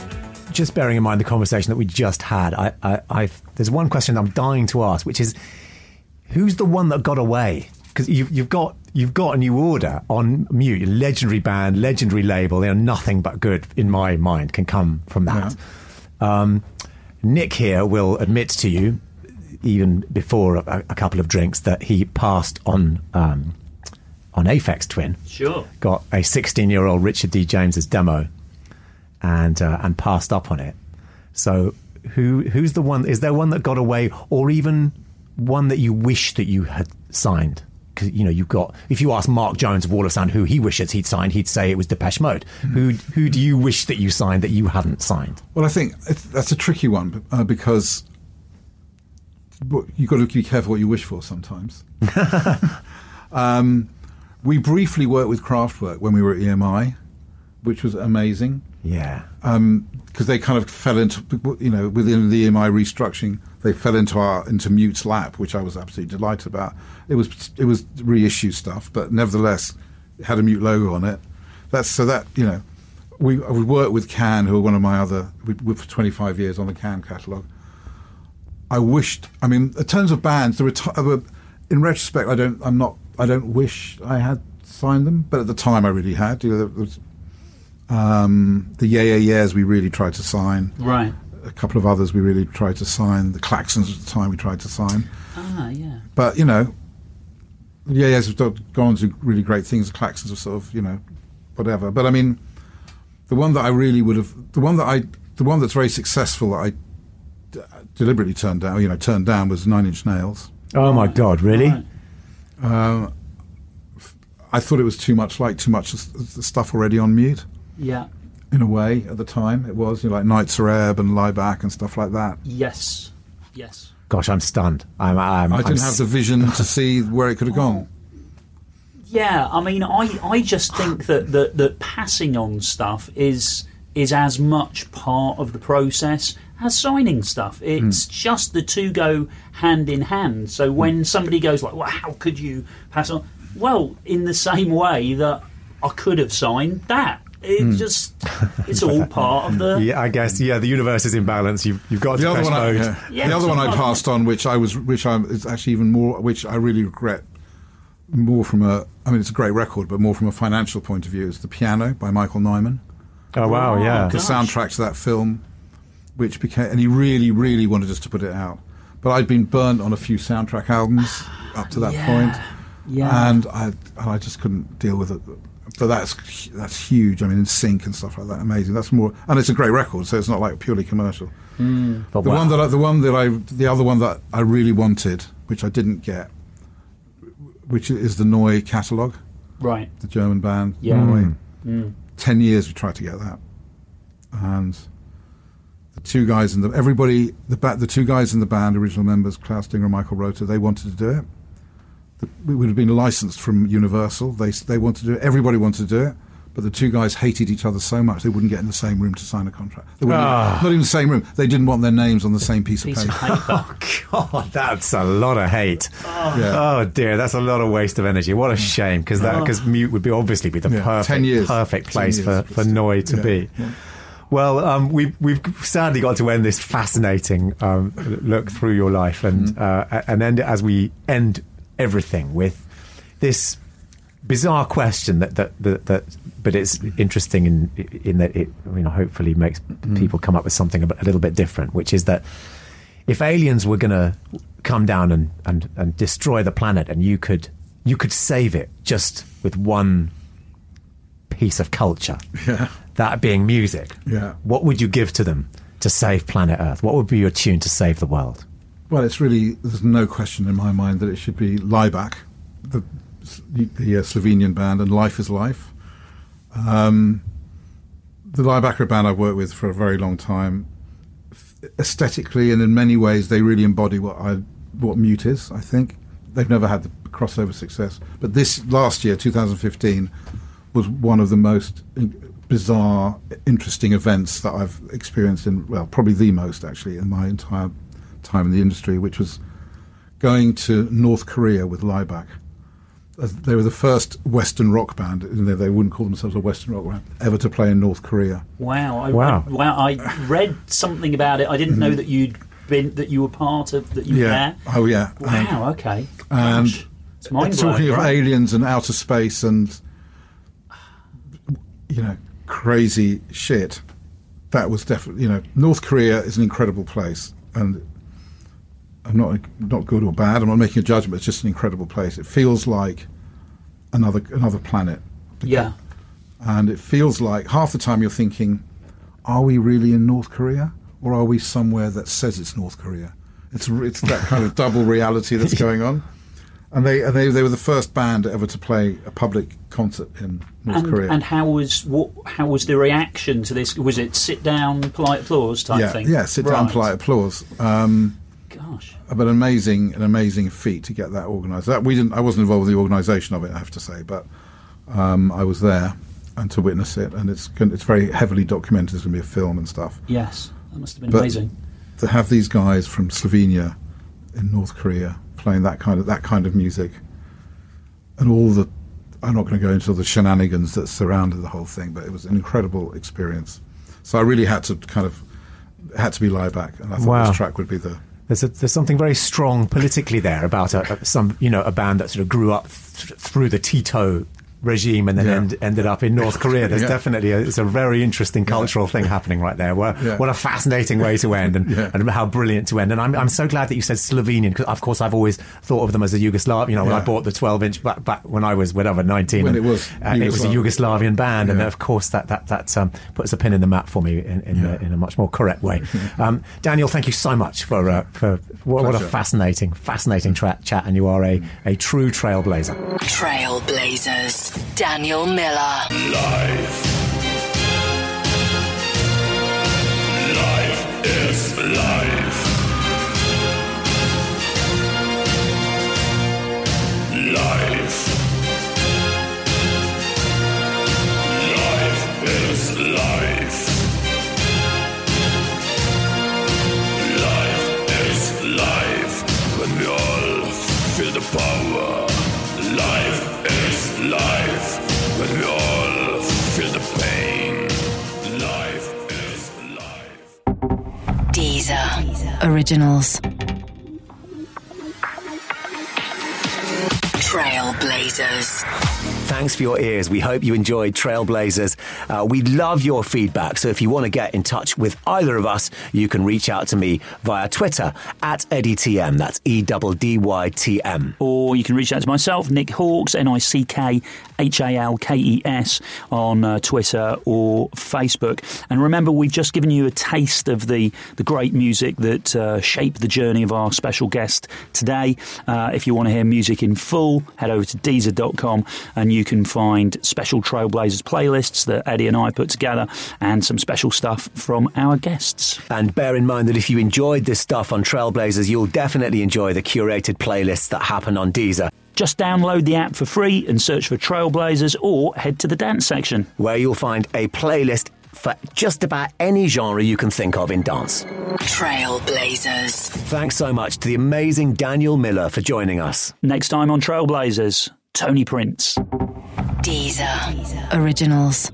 just bearing in mind the conversation that we just had, I, I, I've, there's one question I'm dying to ask, which is, who's the one that got away? Because you've, you've got you've got a new order on mute, legendary band, legendary label. You know, nothing but good in my mind can come from that. Um, Nick here will admit to you, even before a, a couple of drinks, that he passed on um, on Aphex Twin. Sure. Got a 16 year old Richard D James's demo, and uh, and passed up on it. So who who's the one? Is there one that got away, or even one that you wish that you had signed? Because you know you've got. If you ask Mark Jones of Wall of Sound who he wishes he'd signed, he'd say it was Depeche Mode. Who who do you wish that you signed that you hadn't signed? Well, I think that's a tricky one uh, because you've got to be careful what you wish for sometimes. [laughs] um, we briefly worked with Kraftwerk when we were at EMI, which was amazing Yeah. Um, because they kind of fell into, you know, within the EMI restructuring, they fell into our into Mute's lap, which I was absolutely delighted about. It was it was reissue stuff, but nevertheless, it had a Mute logo on it. That's so that you know, we we worked with Can, who are one of my other we, we for 25 years on the Can catalogue. I wished. I mean, in terms of bands, there were in retrospect, I don't. I'm not. I don't wish I had signed them, but at the time, I really had. You know, there was, um, the Yeah Yeah Yeahs we really tried to sign. Right. A couple of others we really tried to sign. The Klaxons at the time we tried to sign. Ah, yeah. But you know, the Yeah Yeahs have gone on to really great things. The Klaxons are sort of you know, whatever. But I mean, the one that I really would have, the one that I, the one that's very successful that I d- deliberately turned down, you know, turned down was Nine Inch Nails. Oh my God! Really? Right. I thought it was too much like too much of the stuff already on mute. Yeah. In a way, at the time, it was you know, like Nitzer Ebb and Laibach and stuff like that. Yes. Yes. Gosh, I'm stunned. I'm. I'm I I'm didn't have the vision to [laughs] see where it could have gone. Yeah, I mean, I, I just think that, that that passing on stuff is is as much part of the process as signing stuff. Hmm. It's just the two go hand in hand. So hmm. when somebody goes like, "Well, how could you pass on?" Well, in the same way that I could have signed that. It hmm. just [laughs] it's all part of the Yeah, I guess. Yeah, the universe is in balance. You've you've got The other one, I, yeah. Yeah, the other one I passed on, which I was, which I is actually even more, which I really regret more from a. I mean, it's a great record, but more from a financial point of view, is the Piano by Michael Nyman, Oh wow! Oh, yeah. the soundtrack to that film, which became, and he really, really wanted us to put it out, but I'd been burnt on a few soundtrack albums up to that [sighs] Yeah. point, yeah. and I, and I just couldn't deal with it. But that's that's huge. I mean, in sync and stuff like that, amazing. That's more, and it's a great record, so it's not like purely commercial. Hmm. But The wow. one that I, the one that I the other one that I really wanted, which I didn't get, which is the Neu catalogue, right. the German band. Yeah. Neu. Hmm. Hmm. Ten years we tried to get that, and the two guys in the everybody the ba- the two guys in the band, original members, Klaus Dinger and Michael Rother, they wanted to do it. The, we would have been licensed from Universal. They they wanted to do it. Everybody wanted to do it. But the two guys hated each other so much they wouldn't get in the same room to sign a contract. They wouldn't Ah. not even the same room. They didn't want their names on the same piece, Piece of of paper. [laughs] oh God, that's a lot of hate. Yeah. Oh dear, that's a lot of waste of energy. What a shame, because that because mute would be obviously be the Yeah, perfect 10 years. perfect place for years, for but still. Noi to Yeah, be. yeah. Well, um, we've we've sadly got to end this fascinating um, look through your life, and Mm-hmm. uh, and end it as we end everything with this bizarre question that that that, that but it's interesting in in that it you know hopefully makes Mm. people come up with something a, a little bit different, which is that if aliens were going to come down and, and, and destroy the planet and you could you could save it just with one piece of culture Yeah. that being music Yeah. what would you give to them to save planet earth what would be your tune to save the world Well, it's really there's no question in my mind that it should be Laibach, the the uh, Slovenian band, and Life is Life. Um, the Laibach are a band I've worked with for a very long time. Aesthetically and in many ways, they really embody what I what Mute is. I think they've never had the crossover success, but this last year, 2015, was one of the most bizarre, interesting events that I've experienced in well, probably the most actually in my entire time in the industry, which was going to North Korea with Laibach. They were the first Western rock band, you they wouldn't call themselves a Western rock band, ever to play in North Korea. Wow! I, Wow. I, wow! I read something about it. I didn't know mm-hmm. that you'd been that you were part of that you were Yeah. there? Oh yeah. And- Wow. okay. and Gosh, it's mind talking of aliens and outer space and you know crazy shit that was definitely you know north korea is an incredible place and i'm not not good or bad i'm not making a judgment it's just an incredible place it feels like another another planet Yeah. and it feels like half the time you're thinking are we really in north korea or are we somewhere that says it's north korea it's it's that kind of double reality that's [laughs] going on and they, and they they were the first band ever to play a public concert in North And, Korea. and how was what? How was the reaction to this? Was it sit down, polite applause type yeah, thing? yeah, sit down, Right. polite applause. Um, Gosh. but an amazing, an amazing feat to get that organised. That we didn't. I wasn't involved with the organisation of it, I have to say, but um, I was there and to witness it, and it's it's very heavily documented. There's going to be a film and stuff. Yes, that must have been But amazing. to have these guys from Slovenia in North Korea playing that kind of that kind of music, and all the I'm not going to go into the shenanigans that surrounded the whole thing, but it was an incredible experience. So I really had to kind of had to be Laibach, and I thought Wow. this track would be the There's a, there's something very strong politically there about a, some you know a band that sort of grew up th- through the Tito regime and then Yeah. end, ended up in North Korea. There's Yeah. definitely a, it's a very interesting cultural thing happening right there. What, Yeah. what a fascinating way to end and, Yeah. and how brilliant to end. And I'm, I'm so glad that you said Slovenian because of course I've always thought of them as a Yugoslav. You know when I bought the 12 inch back, back when I was whatever 19. When and, it was uh, it was a Yugoslavian band, and of course that that that um, puts a pin in the map for me in in, a, in a much more correct way. [laughs] Um, Daniel, thank you so much for uh, for what, what a fascinating fascinating tra- chat, and you are a, a true trailblazer. Trailblazers. Daniel Miller. Life. Life is life. Life. Life is life. Life is life when we all feel the power. Deezer. Originals. Trailblazers. Thanks for your ears. We hope you enjoyed Trailblazers. Uh, we love your feedback. So if you want to get in touch with either of us, you can reach out to me via Twitter at EddyTM. That's E D Y T M. Or you can reach out to myself, Nick Halkes, N I C K H A L K E S, on uh, Twitter or Facebook. And remember, we've just given you a taste of the, the great music that uh, shaped the journey of our special guest today. Uh, if you want to hear music in full, head over to Deezer.com and you can find special Trailblazers playlists that Eddy and I put together and some special stuff from our guests. And bear in mind that if you enjoyed this stuff on Trailblazers, you'll definitely enjoy the curated playlists that happen on Deezer, Just download the app for free and search for Trailblazers or head to the dance section. where you'll find a playlist for just about any genre you can think of in dance. Trailblazers. Thanks so much to the amazing Daniel Miller for joining us. Next time on Trailblazers, Tony Prince. Deezer. Originals.